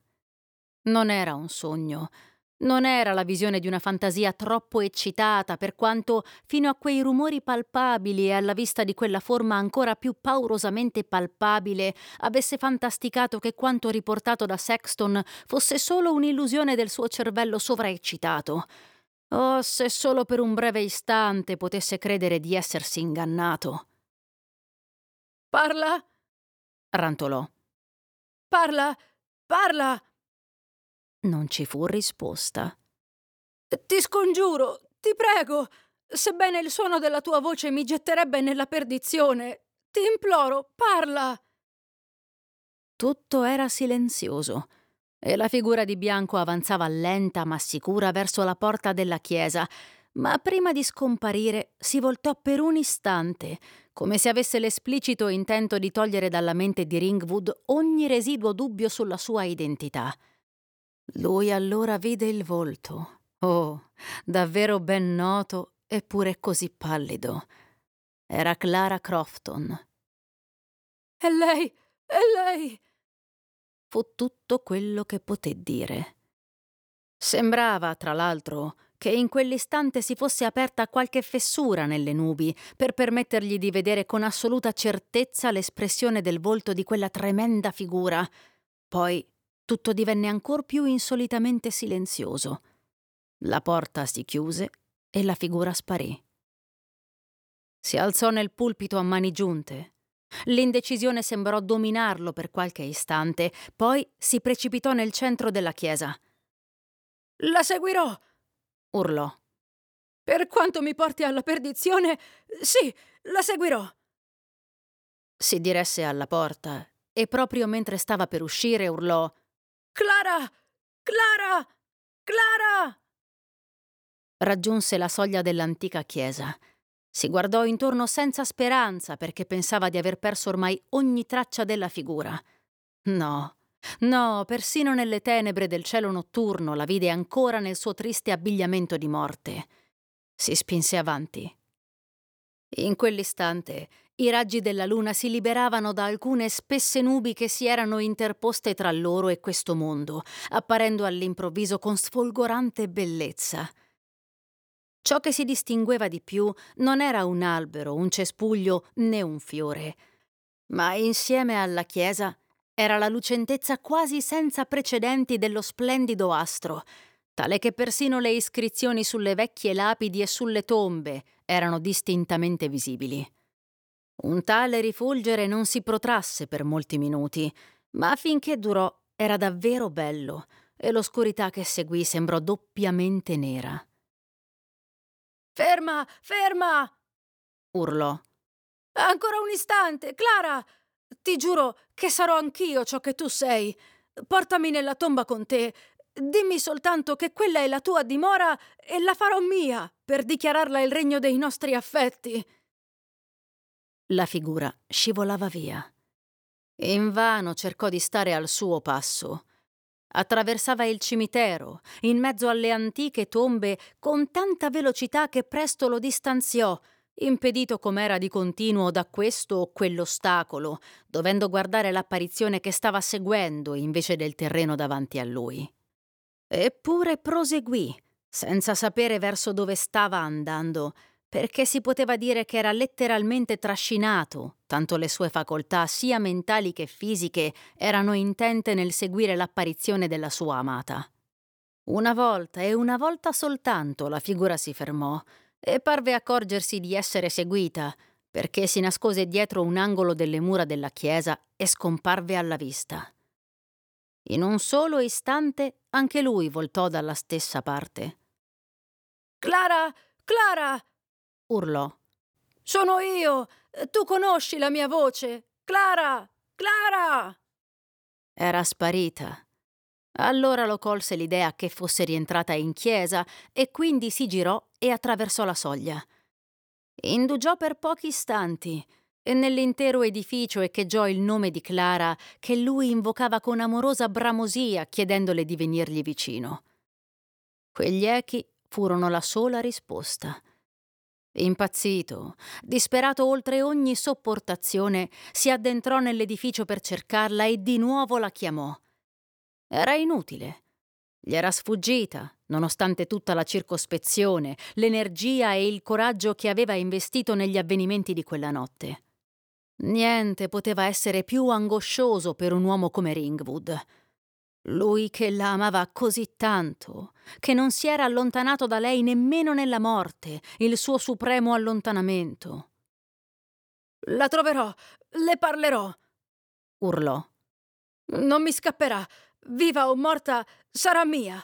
Non era un sogno, Non era la visione di una fantasia troppo eccitata, per quanto fino a quei rumori palpabili e alla vista di quella forma ancora più paurosamente palpabile avesse fantasticato che quanto riportato da Sexton fosse solo un'illusione del suo cervello sovraeccitato. Oh, se solo per un breve istante potesse credere di essersi ingannato. Parla? rantolò. Parla! Parla! Non ci fu risposta. Ti scongiuro, ti prego, sebbene il suono della tua voce mi getterebbe nella perdizione, ti imploro, parla. Tutto era silenzioso e la figura di Bianco avanzava lenta ma sicura verso la porta della chiesa, ma prima di scomparire si voltò per un istante, come se avesse l'esplicito intento di togliere dalla mente di Ringwood ogni residuo dubbio sulla sua identità. Lui allora vide il volto. Oh, davvero ben noto eppure così pallido. Era Clara Crofton. È lei! È lei! Fu tutto quello che poté dire. Sembrava, tra l'altro, che in quell'istante si fosse aperta qualche fessura nelle nubi per permettergli di vedere con assoluta certezza l'espressione del volto di quella tremenda figura. Poi tutto divenne ancor più insolitamente silenzioso. La porta si chiuse e la figura sparì. Si alzò nel pulpito a mani giunte. L'indecisione sembrò dominarlo per qualche istante, poi si precipitò nel centro della chiesa. La seguirò! urlò. Per quanto mi porti alla perdizione, sì, la seguirò. Si diresse alla porta e proprio mentre stava per uscire urlò Clara! Clara! Clara! Raggiunse la soglia dell'antica chiesa. Si guardò intorno senza speranza perché pensava di aver perso ormai ogni traccia della figura. No, no, persino nelle tenebre del cielo notturno la vide ancora nel suo triste abbigliamento di morte. Si spinse avanti. In quell'istante i raggi della luna si liberavano da alcune spesse nubi che si erano interposte tra loro e questo mondo, apparendo all'improvviso con sfolgorante bellezza. Ciò che si distingueva di più non era un albero, un cespuglio né un fiore, ma insieme alla chiesa era la lucentezza quasi senza precedenti dello splendido astro, tale che persino le iscrizioni sulle vecchie lapidi e sulle tombe erano distintamente visibili. Un tale rifulgere non si protrasse per molti minuti, ma finché durò era davvero bello e l'oscurità che seguì sembrò doppiamente nera. Ferma, ferma! urlò. Ancora un istante, Clara! Ti giuro che sarò anch'io ciò che tu sei. Portami nella tomba con te. Dimmi soltanto che quella è la tua dimora e la farò mia per dichiararla il regno dei nostri affetti. La figura scivolava via. Invano cercò di stare al suo passo. Attraversava il cimitero, in mezzo alle antiche tombe, con tanta velocità che presto lo distanziò, impedito com'era di continuo da questo o quell'ostacolo, dovendo guardare l'apparizione che stava seguendo invece del terreno davanti a lui. Eppure proseguì, senza sapere verso dove stava andando, perché si poteva dire che era letteralmente trascinato, tanto le sue facoltà sia mentali che fisiche erano intente nel seguire l'apparizione della sua amata. Una volta e una volta soltanto la figura si fermò e parve accorgersi di essere seguita, perché si nascose dietro un angolo delle mura della chiesa e scomparve alla vista. In un solo istante anche lui voltò dalla stessa parte. Clara! Clara! Urlò. Sono io! Tu conosci la mia voce! Clara! Clara! Era sparita. Allora lo colse l'idea che fosse rientrata in chiesa e quindi si girò e attraversò la soglia. Indugiò per pochi istanti e nell'intero edificio echeggiò il nome di Clara che lui invocava con amorosa bramosia chiedendole di venirgli vicino. Quegli echi furono la sola risposta. Impazzito, disperato oltre ogni sopportazione, si addentrò nell'edificio per cercarla e di nuovo la chiamò. Era inutile. Gli era sfuggita nonostante tutta la circospezione, l'energia e il coraggio che aveva investito negli avvenimenti di quella notte. Niente poteva essere più angoscioso per un uomo come Ringwood. Lui che la amava così tanto, che non si era allontanato da lei nemmeno nella morte, il suo supremo allontanamento. La troverò, le parlerò, urlò. Non mi scapperà, viva o morta, sarà mia.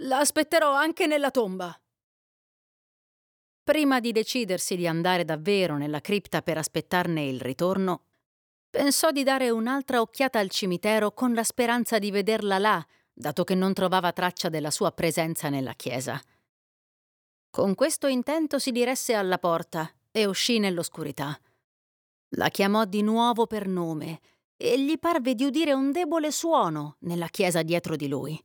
La aspetterò anche nella tomba. Prima di decidersi di andare davvero nella cripta per aspettarne il ritorno, pensò di dare un'altra occhiata al cimitero con la speranza di vederla là, dato che non trovava traccia della sua presenza nella chiesa. Con questo intento si diresse alla porta e uscì nell'oscurità. La chiamò di nuovo per nome e gli parve di udire un debole suono nella chiesa dietro di lui.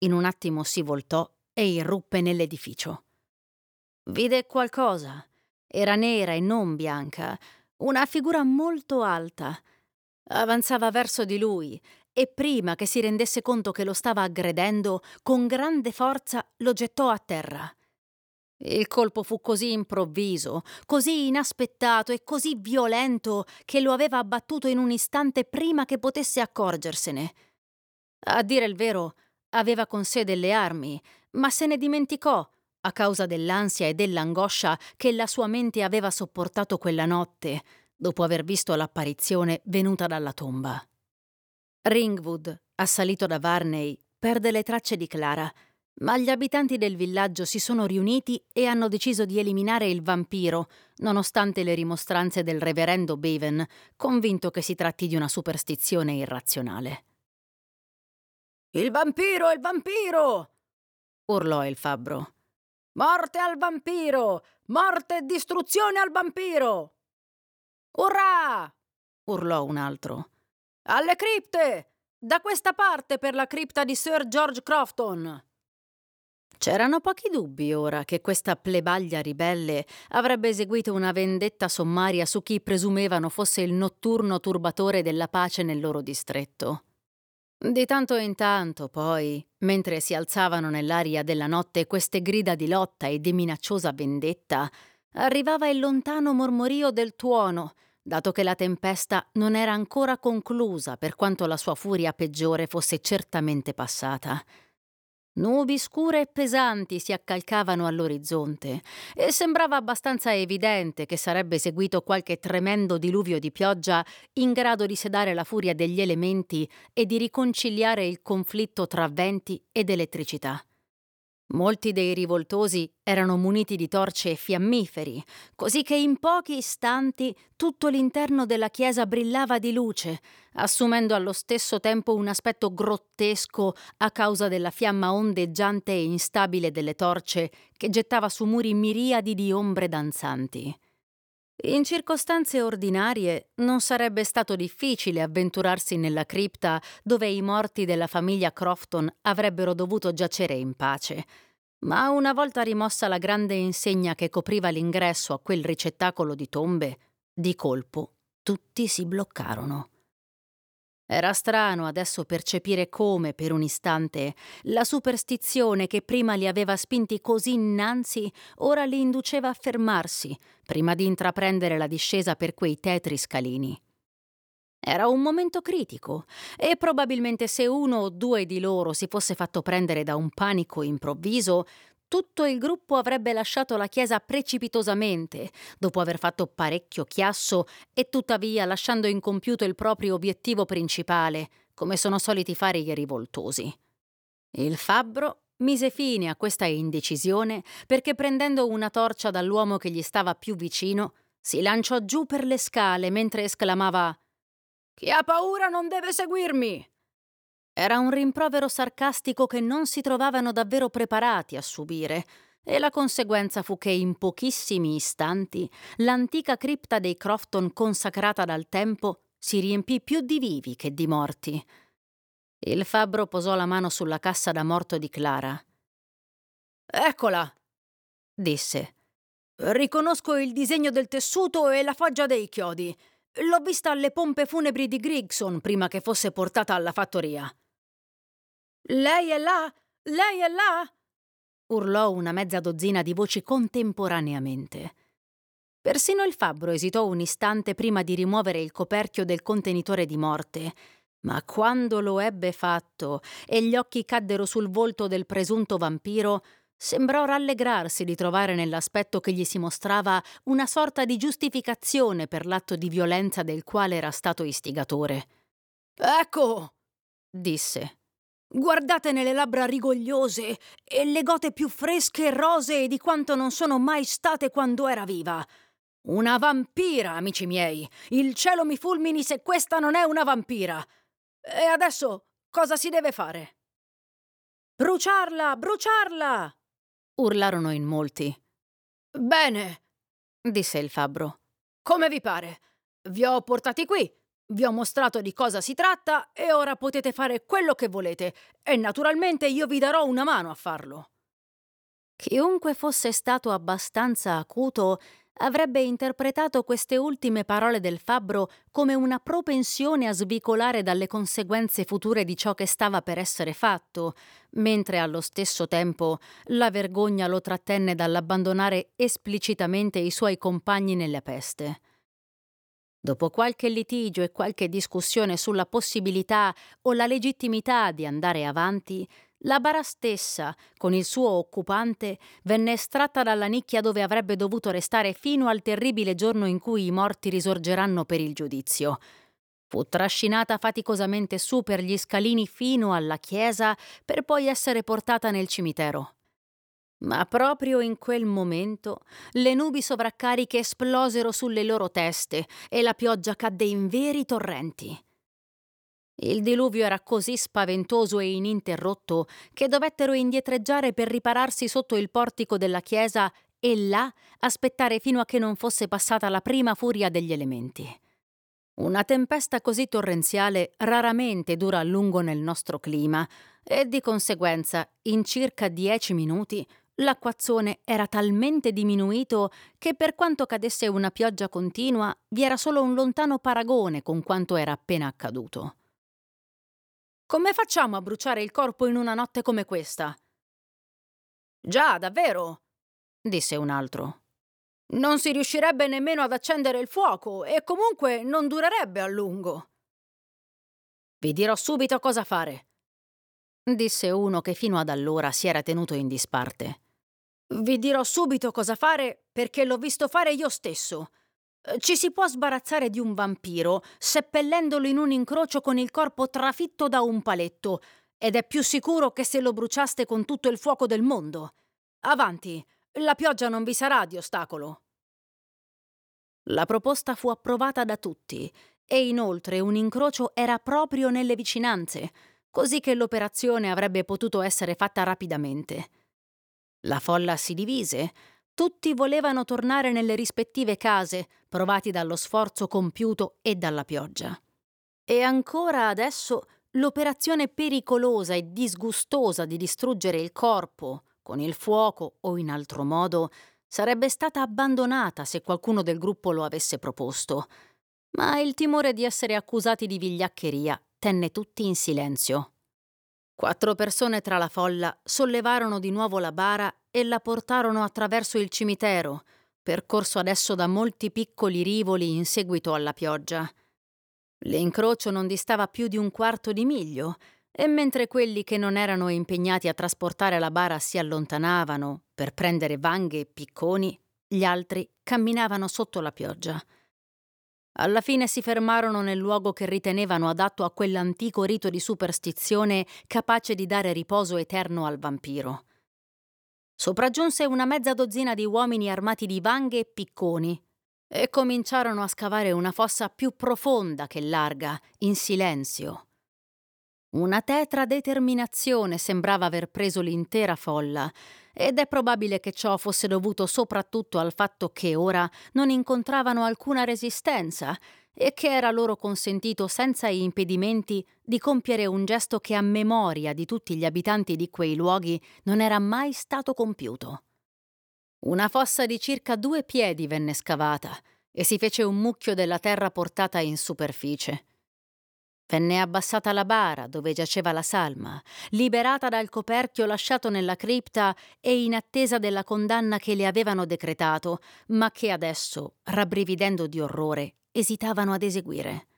In un attimo si voltò e irruppe nell'edificio. Vide qualcosa. Era nera e non bianca, una figura molto alta. Avanzava verso di lui e prima che si rendesse conto che lo stava aggredendo, con grande forza lo gettò a terra. Il colpo fu così improvviso, così inaspettato e così violento che lo aveva abbattuto in un istante prima che potesse accorgersene. A dire il vero, aveva con sé delle armi, ma se ne dimenticò a causa dell'ansia e dell'angoscia che la sua mente aveva sopportato quella notte, dopo aver visto l'apparizione venuta dalla tomba. Ringwood, assalito da Varney, perde le tracce di Clara, ma gli abitanti del villaggio si sono riuniti e hanno deciso di eliminare il vampiro, nonostante le rimostranze del reverendo Bevan, convinto che si tratti di una superstizione irrazionale. Il vampiro, il vampiro! urlò il fabbro. Morte al vampiro! Morte e distruzione al vampiro! Urrà! urlò un altro. Alle cripte! Da questa parte per la cripta di Sir George Crofton! C'erano pochi dubbi ora che questa plebaglia ribelle avrebbe eseguito una vendetta sommaria su chi presumevano fosse il notturno turbatore della pace nel loro distretto. Di tanto in tanto, poi, mentre si alzavano nell'aria della notte queste grida di lotta e di minacciosa vendetta, arrivava il lontano mormorio del tuono, dato che la tempesta non era ancora conclusa per quanto la sua furia peggiore fosse certamente passata. Nubi scure e pesanti si accalcavano all'orizzonte e sembrava abbastanza evidente che sarebbe seguito qualche tremendo diluvio di pioggia in grado di sedare la furia degli elementi e di riconciliare il conflitto tra venti ed elettricità. Molti dei rivoltosi erano muniti di torce e fiammiferi, così che in pochi istanti tutto l'interno della chiesa brillava di luce, assumendo allo stesso tempo un aspetto grottesco a causa della fiamma ondeggiante e instabile delle torce che gettava su muri miriadi di ombre danzanti. In circostanze ordinarie non sarebbe stato difficile avventurarsi nella cripta dove i morti della famiglia Crofton avrebbero dovuto giacere in pace. Ma una volta rimossa la grande insegna che copriva l'ingresso a quel ricettacolo di tombe, di colpo tutti si bloccarono. Era strano adesso percepire come, per un istante, la superstizione che prima li aveva spinti così innanzi, ora li induceva a fermarsi, prima di intraprendere la discesa per quei tetri scalini. Era un momento critico e probabilmente se uno o due di loro si fosse fatto prendere da un panico improvviso, tutto il gruppo avrebbe lasciato la chiesa precipitosamente, dopo aver fatto parecchio chiasso e tuttavia lasciando incompiuto il proprio obiettivo principale, come sono soliti fare i rivoltosi. Il fabbro mise fine a questa indecisione perché prendendo una torcia dall'uomo che gli stava più vicino, si lanciò giù per le scale mentre esclamava Chi ha paura non deve seguirmi. Era un rimprovero sarcastico che non si trovavano davvero preparati a subire, e la conseguenza fu che in pochissimi istanti l'antica cripta dei Crofton consacrata dal tempo si riempì più di vivi che di morti. Il fabbro posò la mano sulla cassa da morto di Clara. Eccola, disse. Riconosco il disegno del tessuto e la foggia dei chiodi. L'ho vista alle pompe funebri di Grigson prima che fosse portata alla fattoria. Lei è là? Lei è là? urlò una mezza dozzina di voci contemporaneamente. Persino il fabbro esitò un istante prima di rimuovere il coperchio del contenitore di morte, ma quando lo ebbe fatto e gli occhi caddero sul volto del presunto vampiro, sembrò rallegrarsi di trovare nell'aspetto che gli si mostrava una sorta di giustificazione per l'atto di violenza del quale era stato istigatore. Ecco, disse. Guardatene le labbra rigogliose e le gote più fresche e rosee di quanto non sono mai state quando era viva. Una vampira, amici miei. Il cielo mi fulmini se questa non è una vampira. E adesso cosa si deve fare? Bruciarla, bruciarla! urlarono in molti. Bene, disse il fabbro. Come vi pare? Vi ho portati qui, vi ho mostrato di cosa si tratta e ora potete fare quello che volete e naturalmente io vi darò una mano a farlo. Chiunque fosse stato abbastanza acuto avrebbe interpretato queste ultime parole del fabbro come una propensione a svicolare dalle conseguenze future di ciò che stava per essere fatto, mentre allo stesso tempo la vergogna lo trattenne dall'abbandonare esplicitamente i suoi compagni nella peste. Dopo qualche litigio e qualche discussione sulla possibilità o la legittimità di andare avanti, la bara stessa, con il suo occupante, venne estratta dalla nicchia dove avrebbe dovuto restare fino al terribile giorno in cui i morti risorgeranno per il giudizio. Fu trascinata faticosamente su per gli scalini fino alla chiesa per poi essere portata nel cimitero. Ma proprio in quel momento le nubi sovraccariche esplosero sulle loro teste e la pioggia cadde in veri torrenti. Il diluvio era così spaventoso e ininterrotto che dovettero indietreggiare per ripararsi sotto il portico della chiesa e là aspettare fino a che non fosse passata la prima furia degli elementi. Una tempesta così torrenziale raramente dura a lungo nel nostro clima e di conseguenza in circa dieci minuti L'acquazzone era talmente diminuito che per quanto cadesse una pioggia continua vi era solo un lontano paragone con quanto era appena accaduto. Come facciamo a bruciare il corpo in una notte come questa? Già, davvero, disse un altro. Non si riuscirebbe nemmeno ad accendere il fuoco e comunque non durerebbe a lungo. Vi dirò subito cosa fare, disse uno che fino ad allora si era tenuto in disparte. Vi dirò subito cosa fare perché l'ho visto fare io stesso. Eh, ci si può sbarazzare di un vampiro seppellendolo in un incrocio con il corpo trafitto da un paletto ed è più sicuro che se lo bruciaste con tutto il fuoco del mondo. Avanti, la pioggia non vi sarà di ostacolo. La proposta fu approvata da tutti e inoltre un incrocio era proprio nelle vicinanze, così che l'operazione avrebbe potuto essere fatta rapidamente. La folla si divise. Tutti volevano tornare nelle rispettive case, provati dallo sforzo compiuto e dalla pioggia. E ancora adesso l'operazione pericolosa e disgustosa di distruggere il corpo, con il fuoco o in altro modo, sarebbe stata abbandonata se qualcuno del gruppo lo avesse proposto. Ma il timore di essere accusati di vigliaccheria tenne tutti in silenzio. Quattro persone tra la folla sollevarono di nuovo la bara e la portarono attraverso il cimitero, percorso adesso da molti piccoli rivoli in seguito alla pioggia. L'incrocio non distava più di un quarto di miglio, e mentre quelli che non erano impegnati a trasportare la bara si allontanavano per prendere vanghe e picconi, gli altri camminavano sotto la pioggia. Alla fine si fermarono nel luogo che ritenevano adatto a quell'antico rito di superstizione capace di dare riposo eterno al vampiro. Sopraggiunse una mezza dozzina di uomini armati di vanghe e picconi e cominciarono a scavare una fossa più profonda che larga, in silenzio. Una tetra determinazione sembrava aver preso l'intera folla, ed è probabile che ciò fosse dovuto soprattutto al fatto che ora non incontravano alcuna resistenza e che era loro consentito senza impedimenti di compiere un gesto che a memoria di tutti gli abitanti di quei luoghi non era mai stato compiuto. Una fossa di circa due piedi venne scavata e si fece un mucchio della terra portata in superficie. Venne abbassata la bara dove giaceva la salma, liberata dal coperchio lasciato nella cripta e in attesa della condanna che le avevano decretato, ma che adesso, rabbrividendo di orrore, esitavano ad eseguire.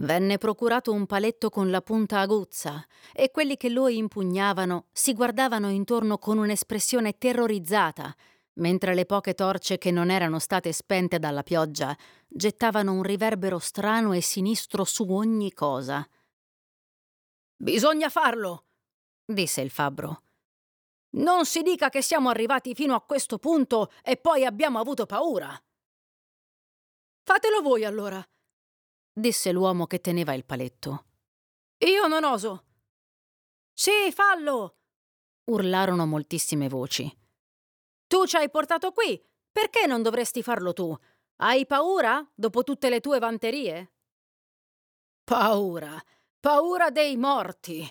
Venne procurato un paletto con la punta aguzza e quelli che lo impugnavano si guardavano intorno con un'espressione terrorizzata mentre le poche torce che non erano state spente dalla pioggia gettavano un riverbero strano e sinistro su ogni cosa. Bisogna farlo, disse il fabbro. Non si dica che siamo arrivati fino a questo punto e poi abbiamo avuto paura. Fatelo voi allora, disse l'uomo che teneva il paletto. Io non oso. Sì, fallo! urlarono moltissime voci. Tu ci hai portato qui. Perché non dovresti farlo tu? Hai paura dopo tutte le tue vanterie? Paura. Paura dei morti.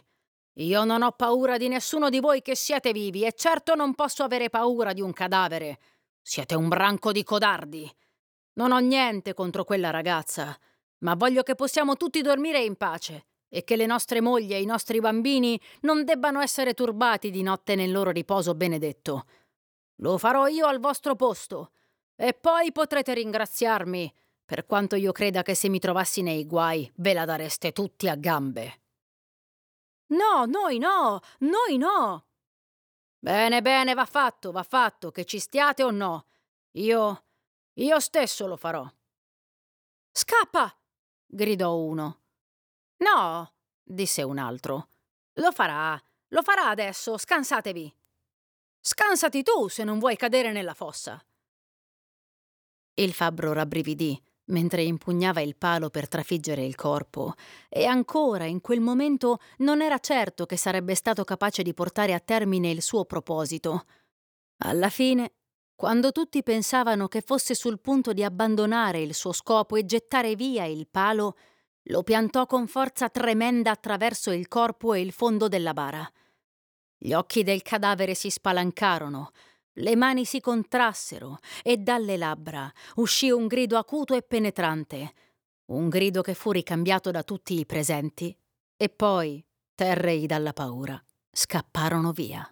Io non ho paura di nessuno di voi che siete vivi e certo non posso avere paura di un cadavere. Siete un branco di codardi. Non ho niente contro quella ragazza, ma voglio che possiamo tutti dormire in pace e che le nostre mogli e i nostri bambini non debbano essere turbati di notte nel loro riposo benedetto. Lo farò io al vostro posto. E poi potrete ringraziarmi, per quanto io creda che se mi trovassi nei guai ve la dareste tutti a gambe. No, noi no, noi no. Bene, bene, va fatto, va fatto, che ci stiate o no. Io. io stesso lo farò. Scappa! gridò uno. No, disse un altro. Lo farà, lo farà adesso, scansatevi. Scansati tu se non vuoi cadere nella fossa. Il fabbro rabbrividì mentre impugnava il palo per trafiggere il corpo, e ancora in quel momento non era certo che sarebbe stato capace di portare a termine il suo proposito. Alla fine, quando tutti pensavano che fosse sul punto di abbandonare il suo scopo e gettare via il palo, lo piantò con forza tremenda attraverso il corpo e il fondo della bara. Gli occhi del cadavere si spalancarono, le mani si contrassero e dalle labbra uscì un grido acuto e penetrante, un grido che fu ricambiato da tutti i presenti, e poi, terrei dalla paura, scapparono via.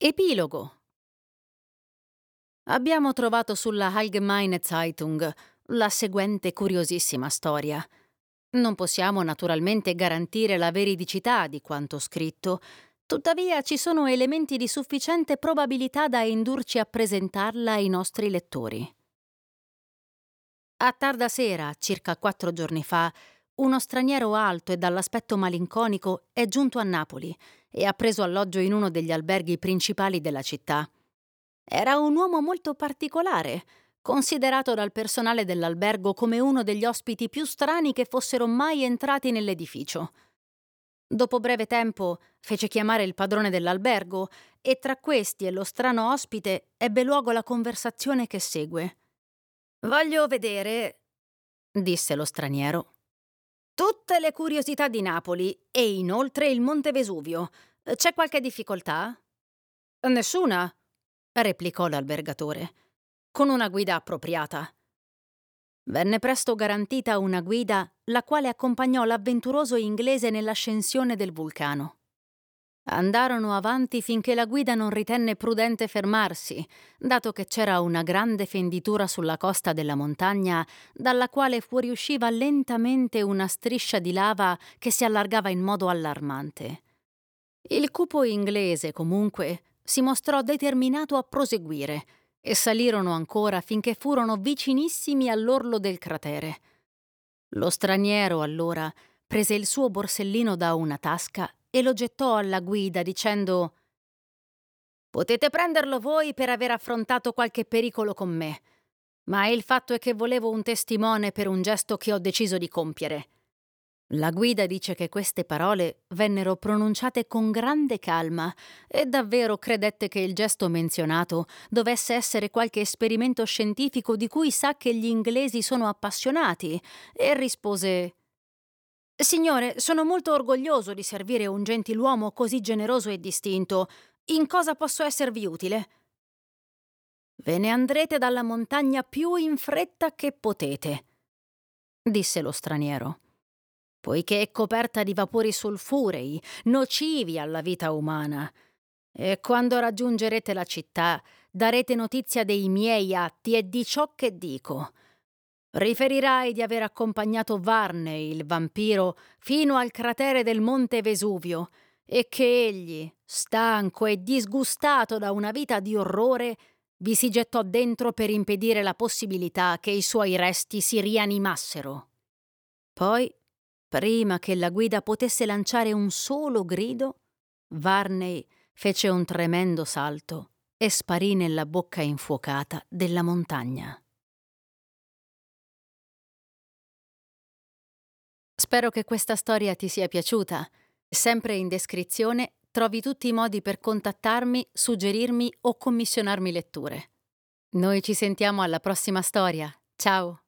Epilogo Abbiamo trovato sulla Allgemeine Zeitung la seguente curiosissima storia non possiamo naturalmente garantire la veridicità di quanto scritto, tuttavia ci sono elementi di sufficiente probabilità da indurci a presentarla ai nostri lettori. A tarda sera, circa quattro giorni fa, uno straniero alto e dall'aspetto malinconico è giunto a Napoli e ha preso alloggio in uno degli alberghi principali della città. Era un uomo molto particolare, considerato dal personale dell'albergo come uno degli ospiti più strani che fossero mai entrati nell'edificio. Dopo breve tempo fece chiamare il padrone dell'albergo e tra questi e lo strano ospite ebbe luogo la conversazione che segue. Voglio vedere, disse lo straniero, tutte le curiosità di Napoli e inoltre il Monte Vesuvio. C'è qualche difficoltà? Nessuna, replicò l'albergatore con una guida appropriata. Venne presto garantita una guida la quale accompagnò l'avventuroso inglese nell'ascensione del vulcano. Andarono avanti finché la guida non ritenne prudente fermarsi, dato che c'era una grande fenditura sulla costa della montagna dalla quale fuoriusciva lentamente una striscia di lava che si allargava in modo allarmante. Il cupo inglese, comunque, si mostrò determinato a proseguire e salirono ancora finché furono vicinissimi all'orlo del cratere. Lo straniero allora prese il suo borsellino da una tasca e lo gettò alla guida dicendo Potete prenderlo voi per aver affrontato qualche pericolo con me, ma il fatto è che volevo un testimone per un gesto che ho deciso di compiere. La guida dice che queste parole vennero pronunciate con grande calma e davvero credette che il gesto menzionato dovesse essere qualche esperimento scientifico di cui sa che gli inglesi sono appassionati e rispose Signore, sono molto orgoglioso di servire un gentiluomo così generoso e distinto. In cosa posso esservi utile? Ve ne andrete dalla montagna più in fretta che potete disse lo straniero. Poiché è coperta di vapori sulfurei, nocivi alla vita umana. E quando raggiungerete la città, darete notizia dei miei atti e di ciò che dico. Riferirai di aver accompagnato Varney, il vampiro, fino al cratere del monte Vesuvio e che egli, stanco e disgustato da una vita di orrore, vi si gettò dentro per impedire la possibilità che i suoi resti si rianimassero. Poi, prima che la guida potesse lanciare un solo grido, Varney fece un tremendo salto e sparì nella bocca infuocata della montagna. Spero che questa storia ti sia piaciuta. Sempre in descrizione trovi tutti i modi per contattarmi, suggerirmi o commissionarmi letture. Noi ci sentiamo alla prossima storia. Ciao!